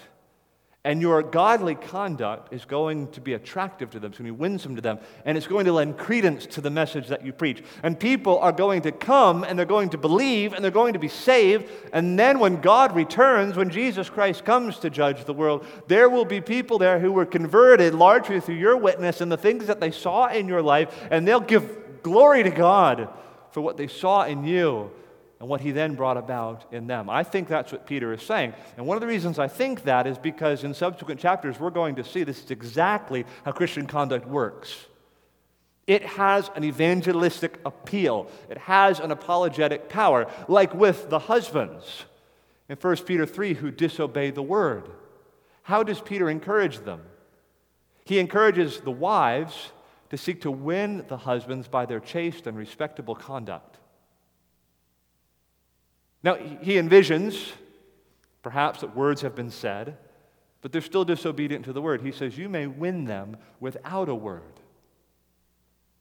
And your godly conduct is going to be attractive to them. It's going to be winsome to them. And it's going to lend credence to the message that you preach. And people are going to come and they're going to believe and they're going to be saved. And then when God returns, when Jesus Christ comes to judge the world, there will be people there who were converted largely through your witness and the things that they saw in your life. And they'll give glory to God for what they saw in you and what he then brought about in them. I think that's what Peter is saying. And one of the reasons I think that is because in subsequent chapters, we're going to see this is exactly how Christian conduct works. It has an evangelistic appeal, it has an apologetic power, like with the husbands in 1 Peter 3 who disobey the word. How does Peter encourage them? He encourages the wives to seek to win the husbands by their chaste and respectable conduct. Now, he envisions perhaps that words have been said, but they're still disobedient to the word. He says, You may win them without a word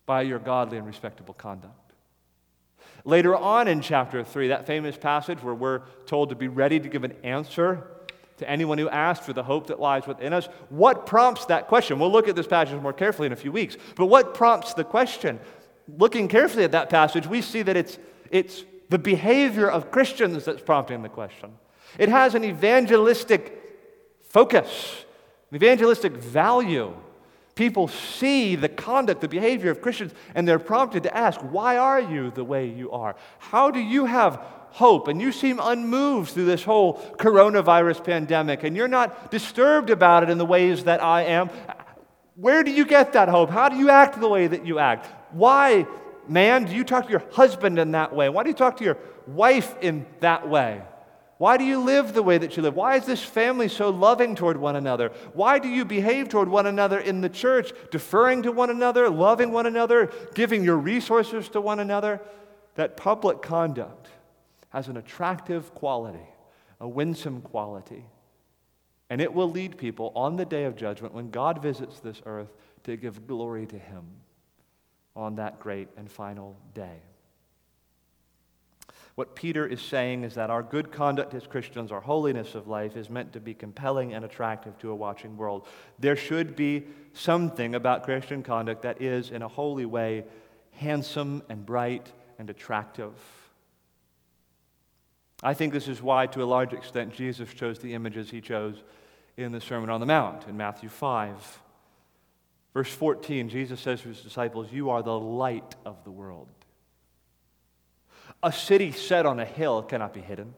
by your godly and respectable conduct. Later on in chapter 3, that famous passage where we're told to be ready to give an answer to anyone who asks for the hope that lies within us, what prompts that question? We'll look at this passage more carefully in a few weeks, but what prompts the question? Looking carefully at that passage, we see that it's, it's the behavior of Christians that's prompting the question. It has an evangelistic focus, an evangelistic value. People see the conduct, the behavior of Christians, and they're prompted to ask, Why are you the way you are? How do you have hope? And you seem unmoved through this whole coronavirus pandemic, and you're not disturbed about it in the ways that I am. Where do you get that hope? How do you act the way that you act? Why man, do you talk to your husband in that way? Why do you talk to your wife in that way? Why do you live the way that you live? Why is this family so loving toward one another? Why do you behave toward one another in the church, deferring to one another, loving one another, giving your resources to one another? That public conduct has an attractive quality, a winsome quality. And it will lead people on the day of judgment, when God visits this earth, to give glory to Him on that great and final day. What Peter is saying is that our good conduct as Christians, our holiness of life, is meant to be compelling and attractive to a watching world. There should be something about Christian conduct that is, in a holy way, handsome and bright and attractive. I think this is why, to a large extent, Jesus chose the images he chose in the Sermon on the Mount in Matthew 5. Verse 14, Jesus says to his disciples, You are the light of the world. A city set on a hill cannot be hidden.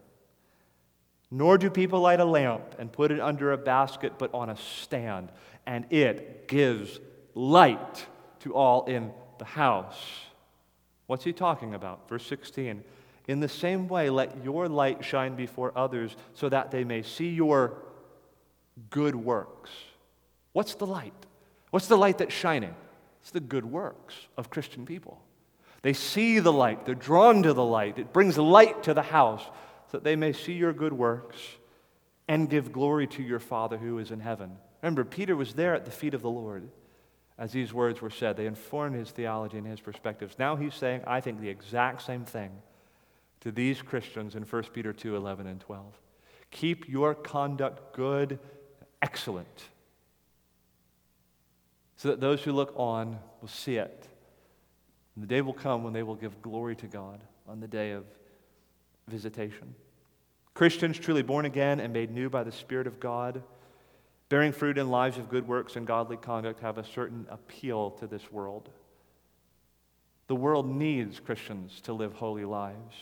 Nor do people light a lamp and put it under a basket, but on a stand, and it gives light to all in the house. What's he talking about? Verse 16. In the same way, let your light shine before others so that they may see your good works. What's the light? What's the light that's shining? It's the good works of Christian people. They see the light, they're drawn to the light. It brings light to the house so that they may see your good works and give glory to your Father who is in heaven. Remember, Peter was there at the feet of the Lord as these words were said. They informed his theology and his perspectives. Now he's saying, I think, the exact same thing to these Christians in 1 Peter 2 11 and 12. Keep your conduct good, excellent so that those who look on will see it. And the day will come when they will give glory to God on the day of visitation. Christians truly born again and made new by the Spirit of God, bearing fruit in lives of good works and godly conduct, have a certain appeal to this world. The world needs Christians to live holy lives.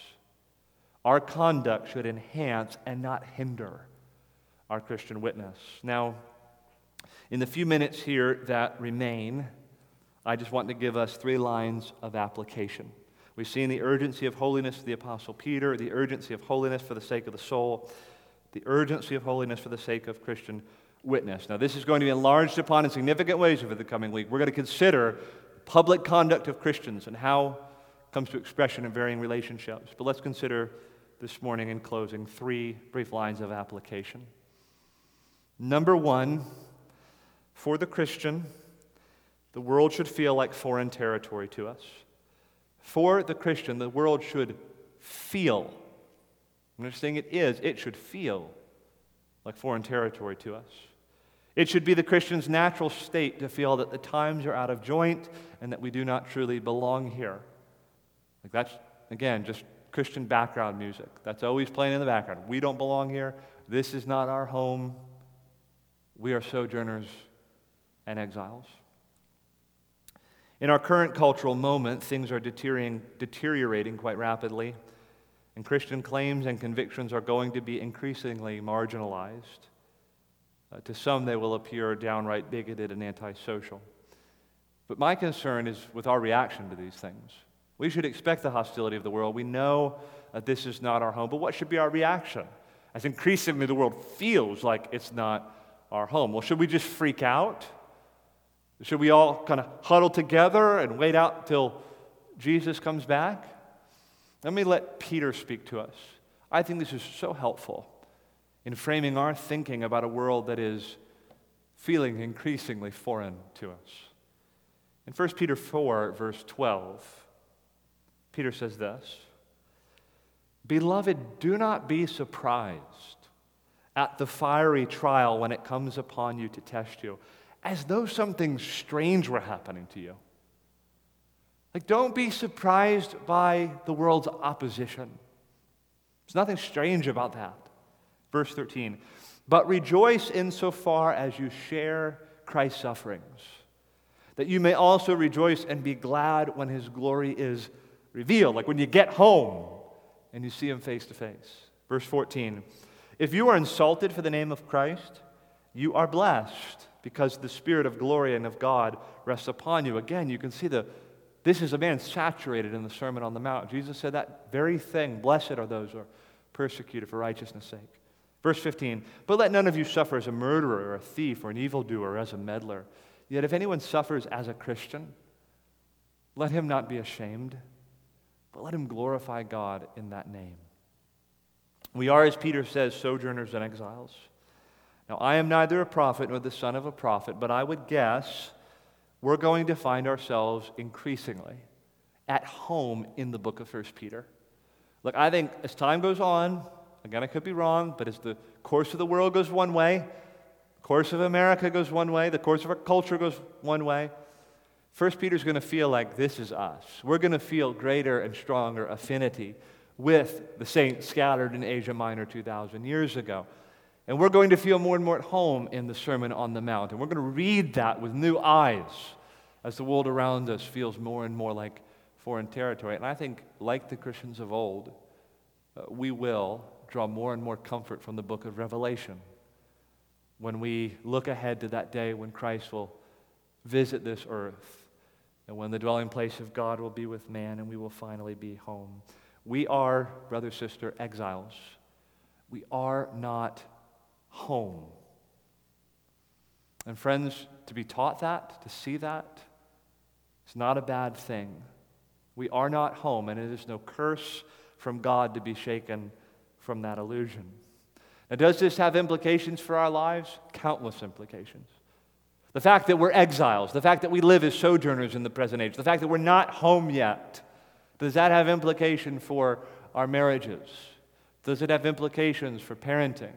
Our conduct should enhance and not hinder our Christian witness. Now, in the few minutes here that remain, I just want to give us three lines of application. We've seen the urgency of holiness for the Apostle Peter, the urgency of holiness for the sake of the soul, the urgency of holiness for the sake of Christian witness. Now, this is going to be enlarged upon in significant ways over the coming week. We're going to consider public conduct of Christians and how it comes to expression in varying relationships. But let's consider this morning in closing three brief lines of application. Number one, for the Christian, the world should feel like foreign territory to us. For the Christian, the world should feel. I'm not saying it is, it should feel like foreign territory to us. It should be the Christian's natural state to feel that the times are out of joint and that we do not truly belong here. Like that's, again, just Christian background music. That's always playing in the background. We don't belong here. This is not our home. We are sojourners and exiles. In our current cultural moment, things are deteriorating, quite rapidly, and Christian claims and convictions are going to be increasingly marginalized. Uh, to some, they will appear downright bigoted and antisocial. But my concern is with our reaction to these things. We should expect the hostility of the world. We know that this is not our home, but what should be our reaction? As increasingly the world feels like it's not our home. Well, should we just freak out? Should we all kind of huddle together and wait out till Jesus comes back? Let me let Peter speak to us. I think this is so helpful in framing our thinking about a world that is feeling increasingly foreign to us. In 1 Peter 4, verse 12, Peter says this Beloved, do not be surprised at the fiery trial when it comes upon you to test you, as though something strange were happening to you. Like, don't be surprised by the world's opposition. There's nothing strange about that. Verse 13, but rejoice insofar as you share Christ's sufferings, that you may also rejoice and be glad when his glory is revealed, like when you get home and you see him face to face. Verse 14, if you are insulted for the name of Christ, you are blessed because the spirit of glory and of God rests upon you. Again, you can see the this is a man saturated in the Sermon on the Mount. Jesus said that very thing. Blessed are those who are persecuted for righteousness' sake. Verse 15, but let none of you suffer as a murderer or a thief or an evildoer or as a meddler. Yet if anyone suffers as a Christian, let him not be ashamed, but let him glorify God in that name. We are, as Peter says, sojourners and exiles. Now, I am neither a prophet nor the son of a prophet, but I would guess we're going to find ourselves increasingly at home in the book of 1 Peter. Look, I think as time goes on, Again, I could be wrong, but as the course of the world goes one way, the course of America goes one way, the course of our culture goes one way, First Peter's going to feel like this is us. We're going to feel greater and stronger affinity with the saints scattered in Asia Minor 2,000 years ago. And we're going to feel more and more at home in the Sermon on the Mount. And we're going to read that with new eyes as the world around us feels more and more like foreign territory. And I think, like the Christians of old, uh, we will draw more and more comfort from the book of Revelation when we look ahead to that day when Christ will visit this earth and when the dwelling place of God will be with man and we will finally be home. We are, brother, sister, exiles. We are not home. And friends, to be taught that, to see that, it's not a bad thing. We are not home, and it is no curse from God to be shaken from that illusion. Now, does this have implications for our lives? Countless implications. The fact that we're exiles, the fact that we live as sojourners in the present age, the fact that we're not home yet, does that have implication for our marriages? Does it have implications for parenting?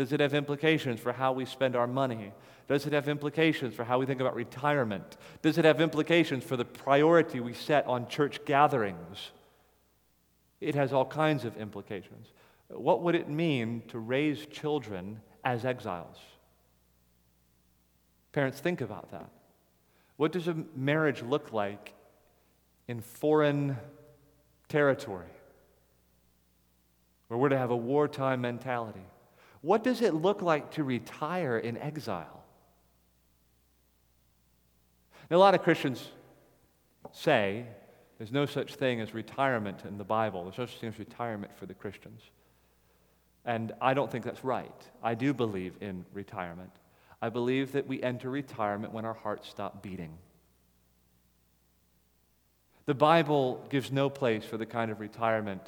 Does it have implications for how we spend our money? Does it have implications for how we think about retirement? Does it have implications for the priority we set on church gatherings? It has all kinds of implications. What would it mean to raise children as exiles? Parents, think about that. What does a marriage look like in foreign territory where we're to have a wartime mentality? What does it look like to retire in exile? Now, a lot of Christians say there's no such thing as retirement in the Bible, there's no such thing as retirement for the Christians. And I don't think that's right. I do believe in retirement. I believe that we enter retirement when our hearts stop beating. The Bible gives no place for the kind of retirement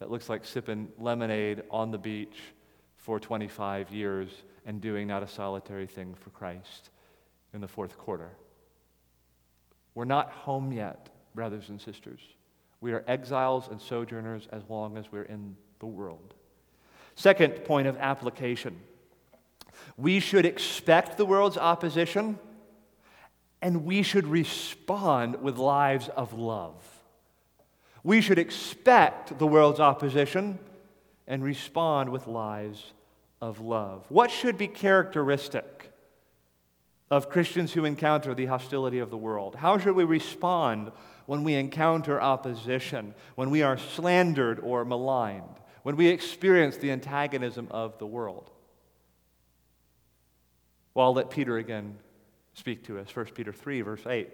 that looks like sipping lemonade on the beach for 25 years and doing not a solitary thing for Christ in the fourth quarter. We're not home yet, brothers and sisters. We are exiles and sojourners as long as we're in the world. Second point of application we should expect the world's opposition and we should respond with lives of love. We should expect the world's opposition and respond with lives of love. What should be characteristic of Christians who encounter the hostility of the world? How should we respond when we encounter opposition, when we are slandered or maligned, when we experience the antagonism of the world? Well, I'll let Peter again speak to us. 1 Peter 3, verse 8.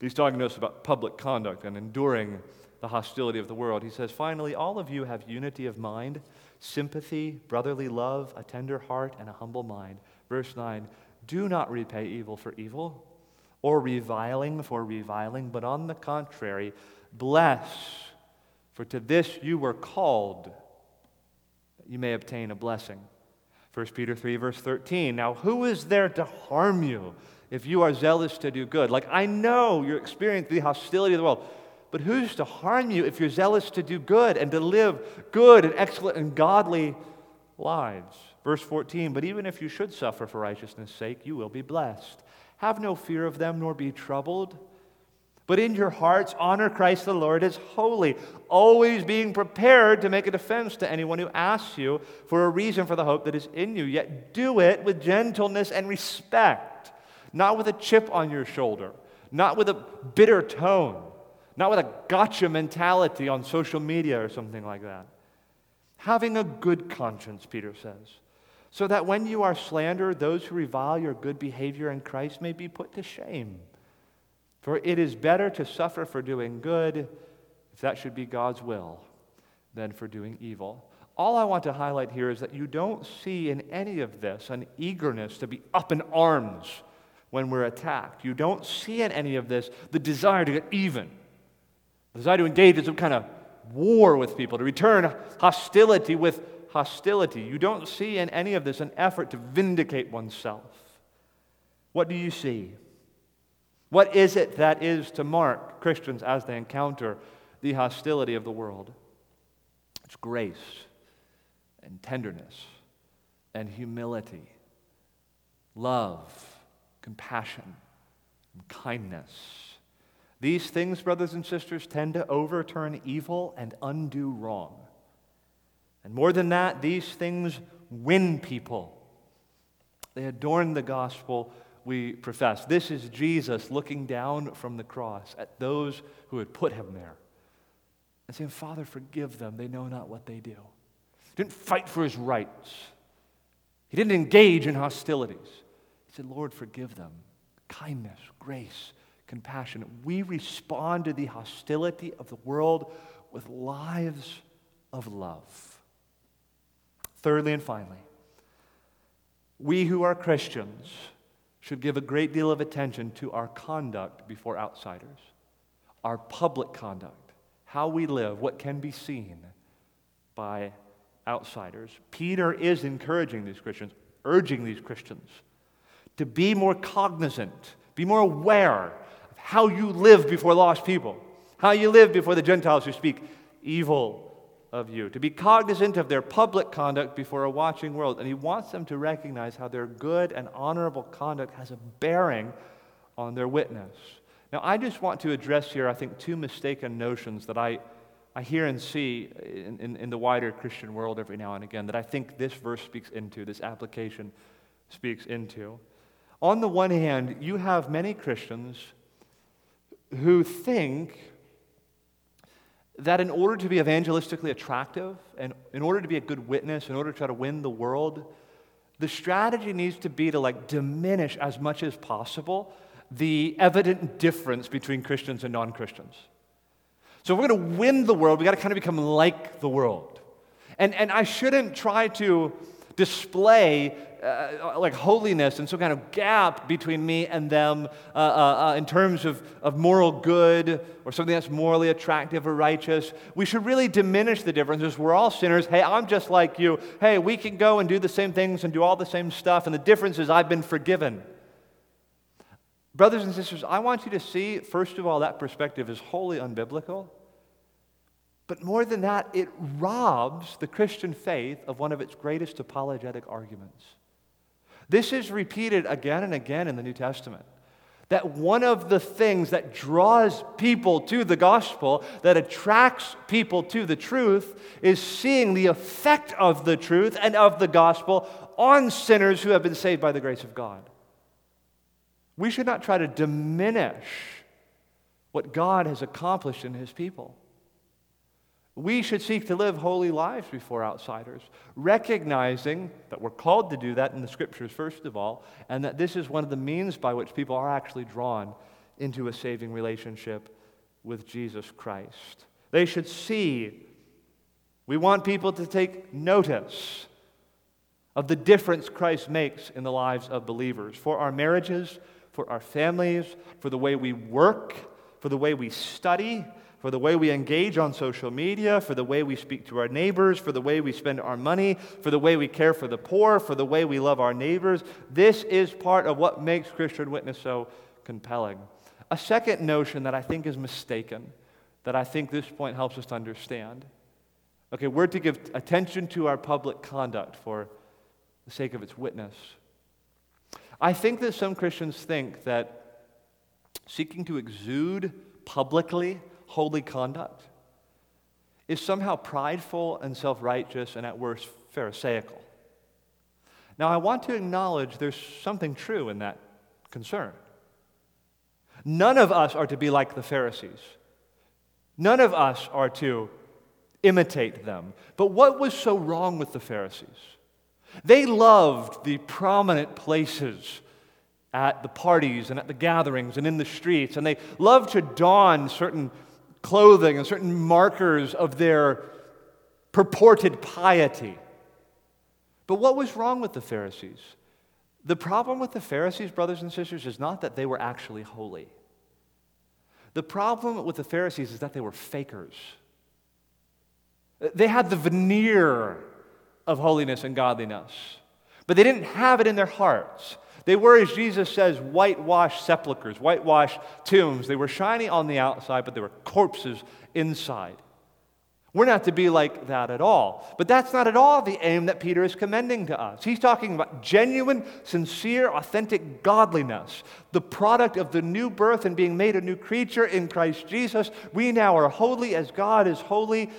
He's talking to us about public conduct and enduring the hostility of the world. He says, Finally, all of you have unity of mind, sympathy, brotherly love, a tender heart, and a humble mind. Verse 9 Do not repay evil for evil or reviling for reviling, but on the contrary, bless, for to this you were called, that you may obtain a blessing. 1 Peter 3, verse 13. Now, who is there to harm you if you are zealous to do good? Like, I know you're experiencing the hostility of the world, but who's to harm you if you're zealous to do good and to live good and excellent and godly lives? Verse 14. But even if you should suffer for righteousness' sake, you will be blessed. Have no fear of them, nor be troubled. But in your hearts, honor Christ the Lord as holy, always being prepared to make a defense to anyone who asks you for a reason for the hope that is in you. Yet do it with gentleness and respect, not with a chip on your shoulder, not with a bitter tone, not with a gotcha mentality on social media or something like that. Having a good conscience, Peter says, so that when you are slandered, those who revile your good behavior in Christ may be put to shame. For it is better to suffer for doing good, if that should be God's will, than for doing evil. All I want to highlight here is that you don't see in any of this an eagerness to be up in arms when we're attacked. You don't see in any of this the desire to get even, desire to engage in some kind of war with people, to return hostility with hostility. You don't see in any of this an effort to vindicate oneself. What do you see? What is it that is to mark Christians as they encounter the hostility of the world? It's grace and tenderness and humility, love, compassion, and kindness. These things, brothers and sisters, tend to overturn evil and undo wrong. And more than that, these things win people. They adorn the gospel we profess. This is Jesus looking down from the cross at those who had put him there and saying, Father, forgive them. They know not what they do. He didn't fight for his rights, he didn't engage in hostilities. He said, Lord, forgive them. Kindness, grace, compassion. We respond to the hostility of the world with lives of love. Thirdly and finally, we who are Christians should give a great deal of attention to our conduct before outsiders, our public conduct, how we live, what can be seen by outsiders. Peter is encouraging these Christians, urging these Christians to be more cognizant, be more aware how you live before lost people, how you live before the Gentiles who speak evil of you, to be cognizant of their public conduct before a watching world. And he wants them to recognize how their good and honorable conduct has a bearing on their witness. Now, I just want to address here, I think, two mistaken notions that I, I hear and see in, in, in the wider Christian world every now and again that I think this verse speaks into, this application speaks into. On the one hand, you have many Christians who think that in order to be evangelistically attractive and in order to be a good witness, in order to try to win the world, the strategy needs to be to like diminish as much as possible the evident difference between Christians and non-Christians. So if we're going to win the world, we got to kind of become like the world. And, and I shouldn't try to display uh, like holiness and some kind of gap between me and them uh, uh, uh, in terms of, of moral good or something that's morally attractive or righteous. We should really diminish the differences. We're all sinners. Hey, I'm just like you. Hey, we can go and do the same things and do all the same stuff, and the difference is I've been forgiven. Brothers and sisters, I want you to see, first of all, that perspective is wholly unbiblical. But more than that, it robs the Christian faith of one of its greatest apologetic arguments. This is repeated again and again in the New Testament. That one of the things that draws people to the gospel, that attracts people to the truth, is seeing the effect of the truth and of the gospel on sinners who have been saved by the grace of God. We should not try to diminish what God has accomplished in his people. We should seek to live holy lives before outsiders, recognizing that we're called to do that in the scriptures, first of all, and that this is one of the means by which people are actually drawn into a saving relationship with Jesus Christ. They should see. We want people to take notice of the difference Christ makes in the lives of believers for our marriages, for our families, for the way we work, for the way we study, for the way we engage on social media, for the way we speak to our neighbors, for the way we spend our money, for the way we care for the poor, for the way we love our neighbors. This is part of what makes Christian witness so compelling. A second notion that I think is mistaken, that I think this point helps us to understand. Okay, we're to give attention to our public conduct for the sake of its witness. I think that some Christians think that seeking to exude publicly holy conduct is somehow prideful and self righteous and at worst Pharisaical. Now, I want to acknowledge there's something true in that concern. None of us are to be like the Pharisees. None of us are to imitate them. But what was so wrong with the Pharisees? They loved the prominent places at the parties and at the gatherings and in the streets, and they loved to don certain clothing and certain markers of their purported piety. But what was wrong with the Pharisees? The problem with the Pharisees, brothers and sisters, is not that they were actually holy. The problem with the Pharisees is that they were fakers. They had the veneer of holiness and godliness, but they didn't have it in their hearts. They were, as Jesus says, whitewashed sepulchres, whitewashed tombs. They were shiny on the outside, but they were corpses inside. We're not to be like that at all. But that's not at all the aim that Peter is commending to us. He's talking about genuine, sincere, authentic godliness, the product of the new birth and being made a new creature in Christ Jesus. We now are holy as God is holy,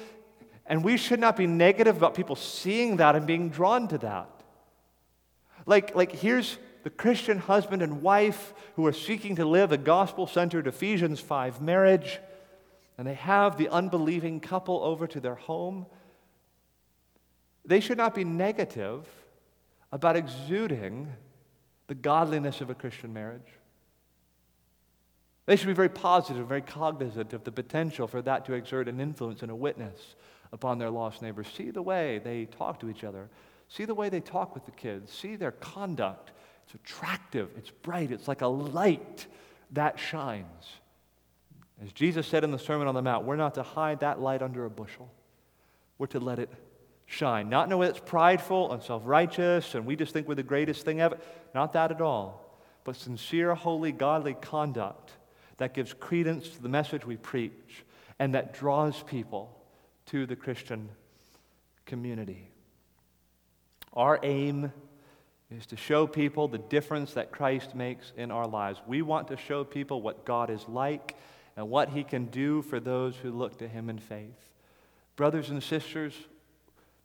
and we should not be negative about people seeing that and being drawn to that. Like, like here's the Christian husband and wife who are seeking to live a gospel centered Ephesians 5 marriage, and they have the unbelieving couple over to their home, they should not be negative about exuding the godliness of a Christian marriage. They should be very positive, very cognizant of the potential for that to exert an influence and a witness upon their lost neighbors. See the way they talk to each other. See the way they talk with the kids. See their conduct. It's attractive, it's bright, it's like a light that shines. As Jesus said in the Sermon on the Mount, we're not to hide that light under a bushel, we're to let it shine. Not in a way that's prideful and self righteous and we just think we're the greatest thing ever. Not that at all. But sincere, holy, godly conduct that gives credence to the message we preach and that draws people to the Christian community. Our aim is to show people the difference that Christ makes in our lives. We want to show people what God is like and what he can do for those who look to him in faith. Brothers and sisters,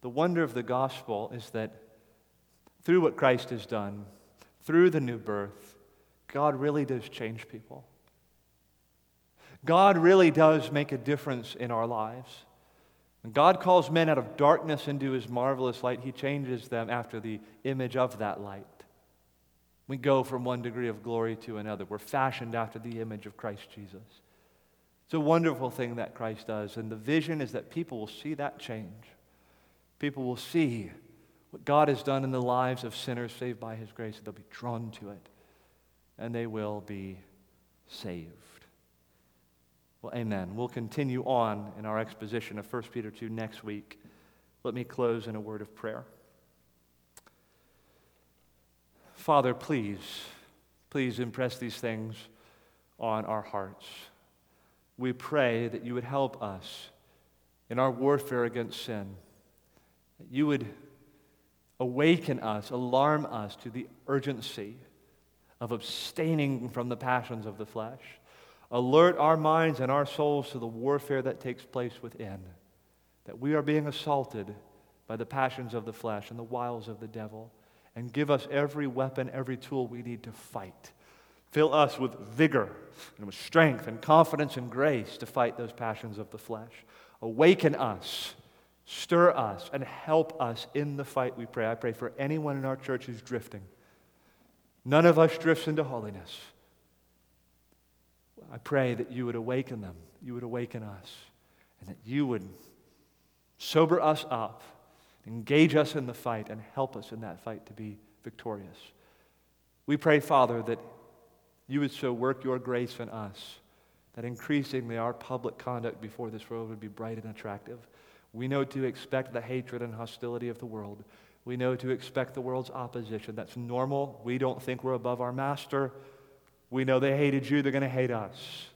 the wonder of the gospel is that through what Christ has done, through the new birth, God really does change people. God really does make a difference in our lives. When God calls men out of darkness into his marvelous light, he changes them after the image of that light. We go from one degree of glory to another. We're fashioned after the image of Christ Jesus. It's a wonderful thing that Christ does. And the vision is that people will see that change. People will see what God has done in the lives of sinners saved by his grace. They'll be drawn to it, and they will be saved. Well, amen. We'll continue on in our exposition of 1 Peter 2 next week. Let me close in a word of prayer. Father, please, please impress these things on our hearts. We pray that you would help us in our warfare against sin, that you would awaken us, alarm us to the urgency of abstaining from the passions of the flesh. Alert our minds and our souls to the warfare that takes place within, that we are being assaulted by the passions of the flesh and the wiles of the devil, and give us every weapon, every tool we need to fight. Fill us with vigor and with strength and confidence and grace to fight those passions of the flesh. Awaken us, stir us, and help us in the fight, we pray. I pray for anyone in our church who's drifting. None of us drifts into holiness. I pray that you would awaken them, you would awaken us, and that you would sober us up, engage us in the fight, and help us in that fight to be victorious. We pray, Father, that you would so work your grace in us that increasingly our public conduct before this world would be bright and attractive. We know to expect the hatred and hostility of the world. We know to expect the world's opposition. That's normal. We don't think we're above our master. We know they hated you, they're going to hate us.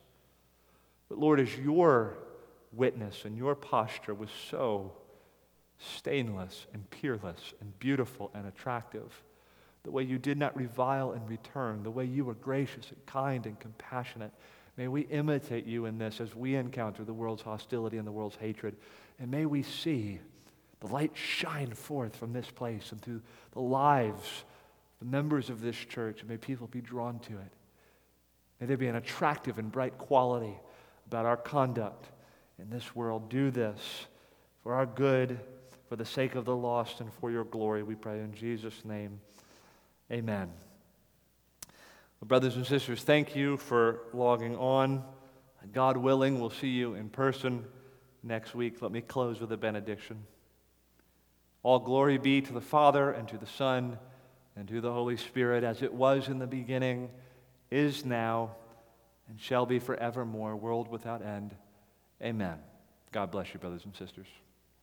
But Lord, as your witness and your posture was so stainless and peerless and beautiful and attractive, the way you did not revile in return, the way you were gracious and kind and compassionate, may we imitate you in this as we encounter the world's hostility and the world's hatred. And may we see the light shine forth from this place and through the lives, the members of this church, and may people be drawn to it. May there be an attractive and bright quality about our conduct in this world. Do this for our good, for the sake of the lost, and for your glory, we pray in Jesus' name. Amen. Well, brothers and sisters, thank you for logging on. God willing, we'll see you in person next week. Let me close with a benediction. All glory be to the Father, and to the Son, and to the Holy Spirit, as it was in the beginning is now, and shall be forevermore, world without end. Amen. God bless you, brothers and sisters.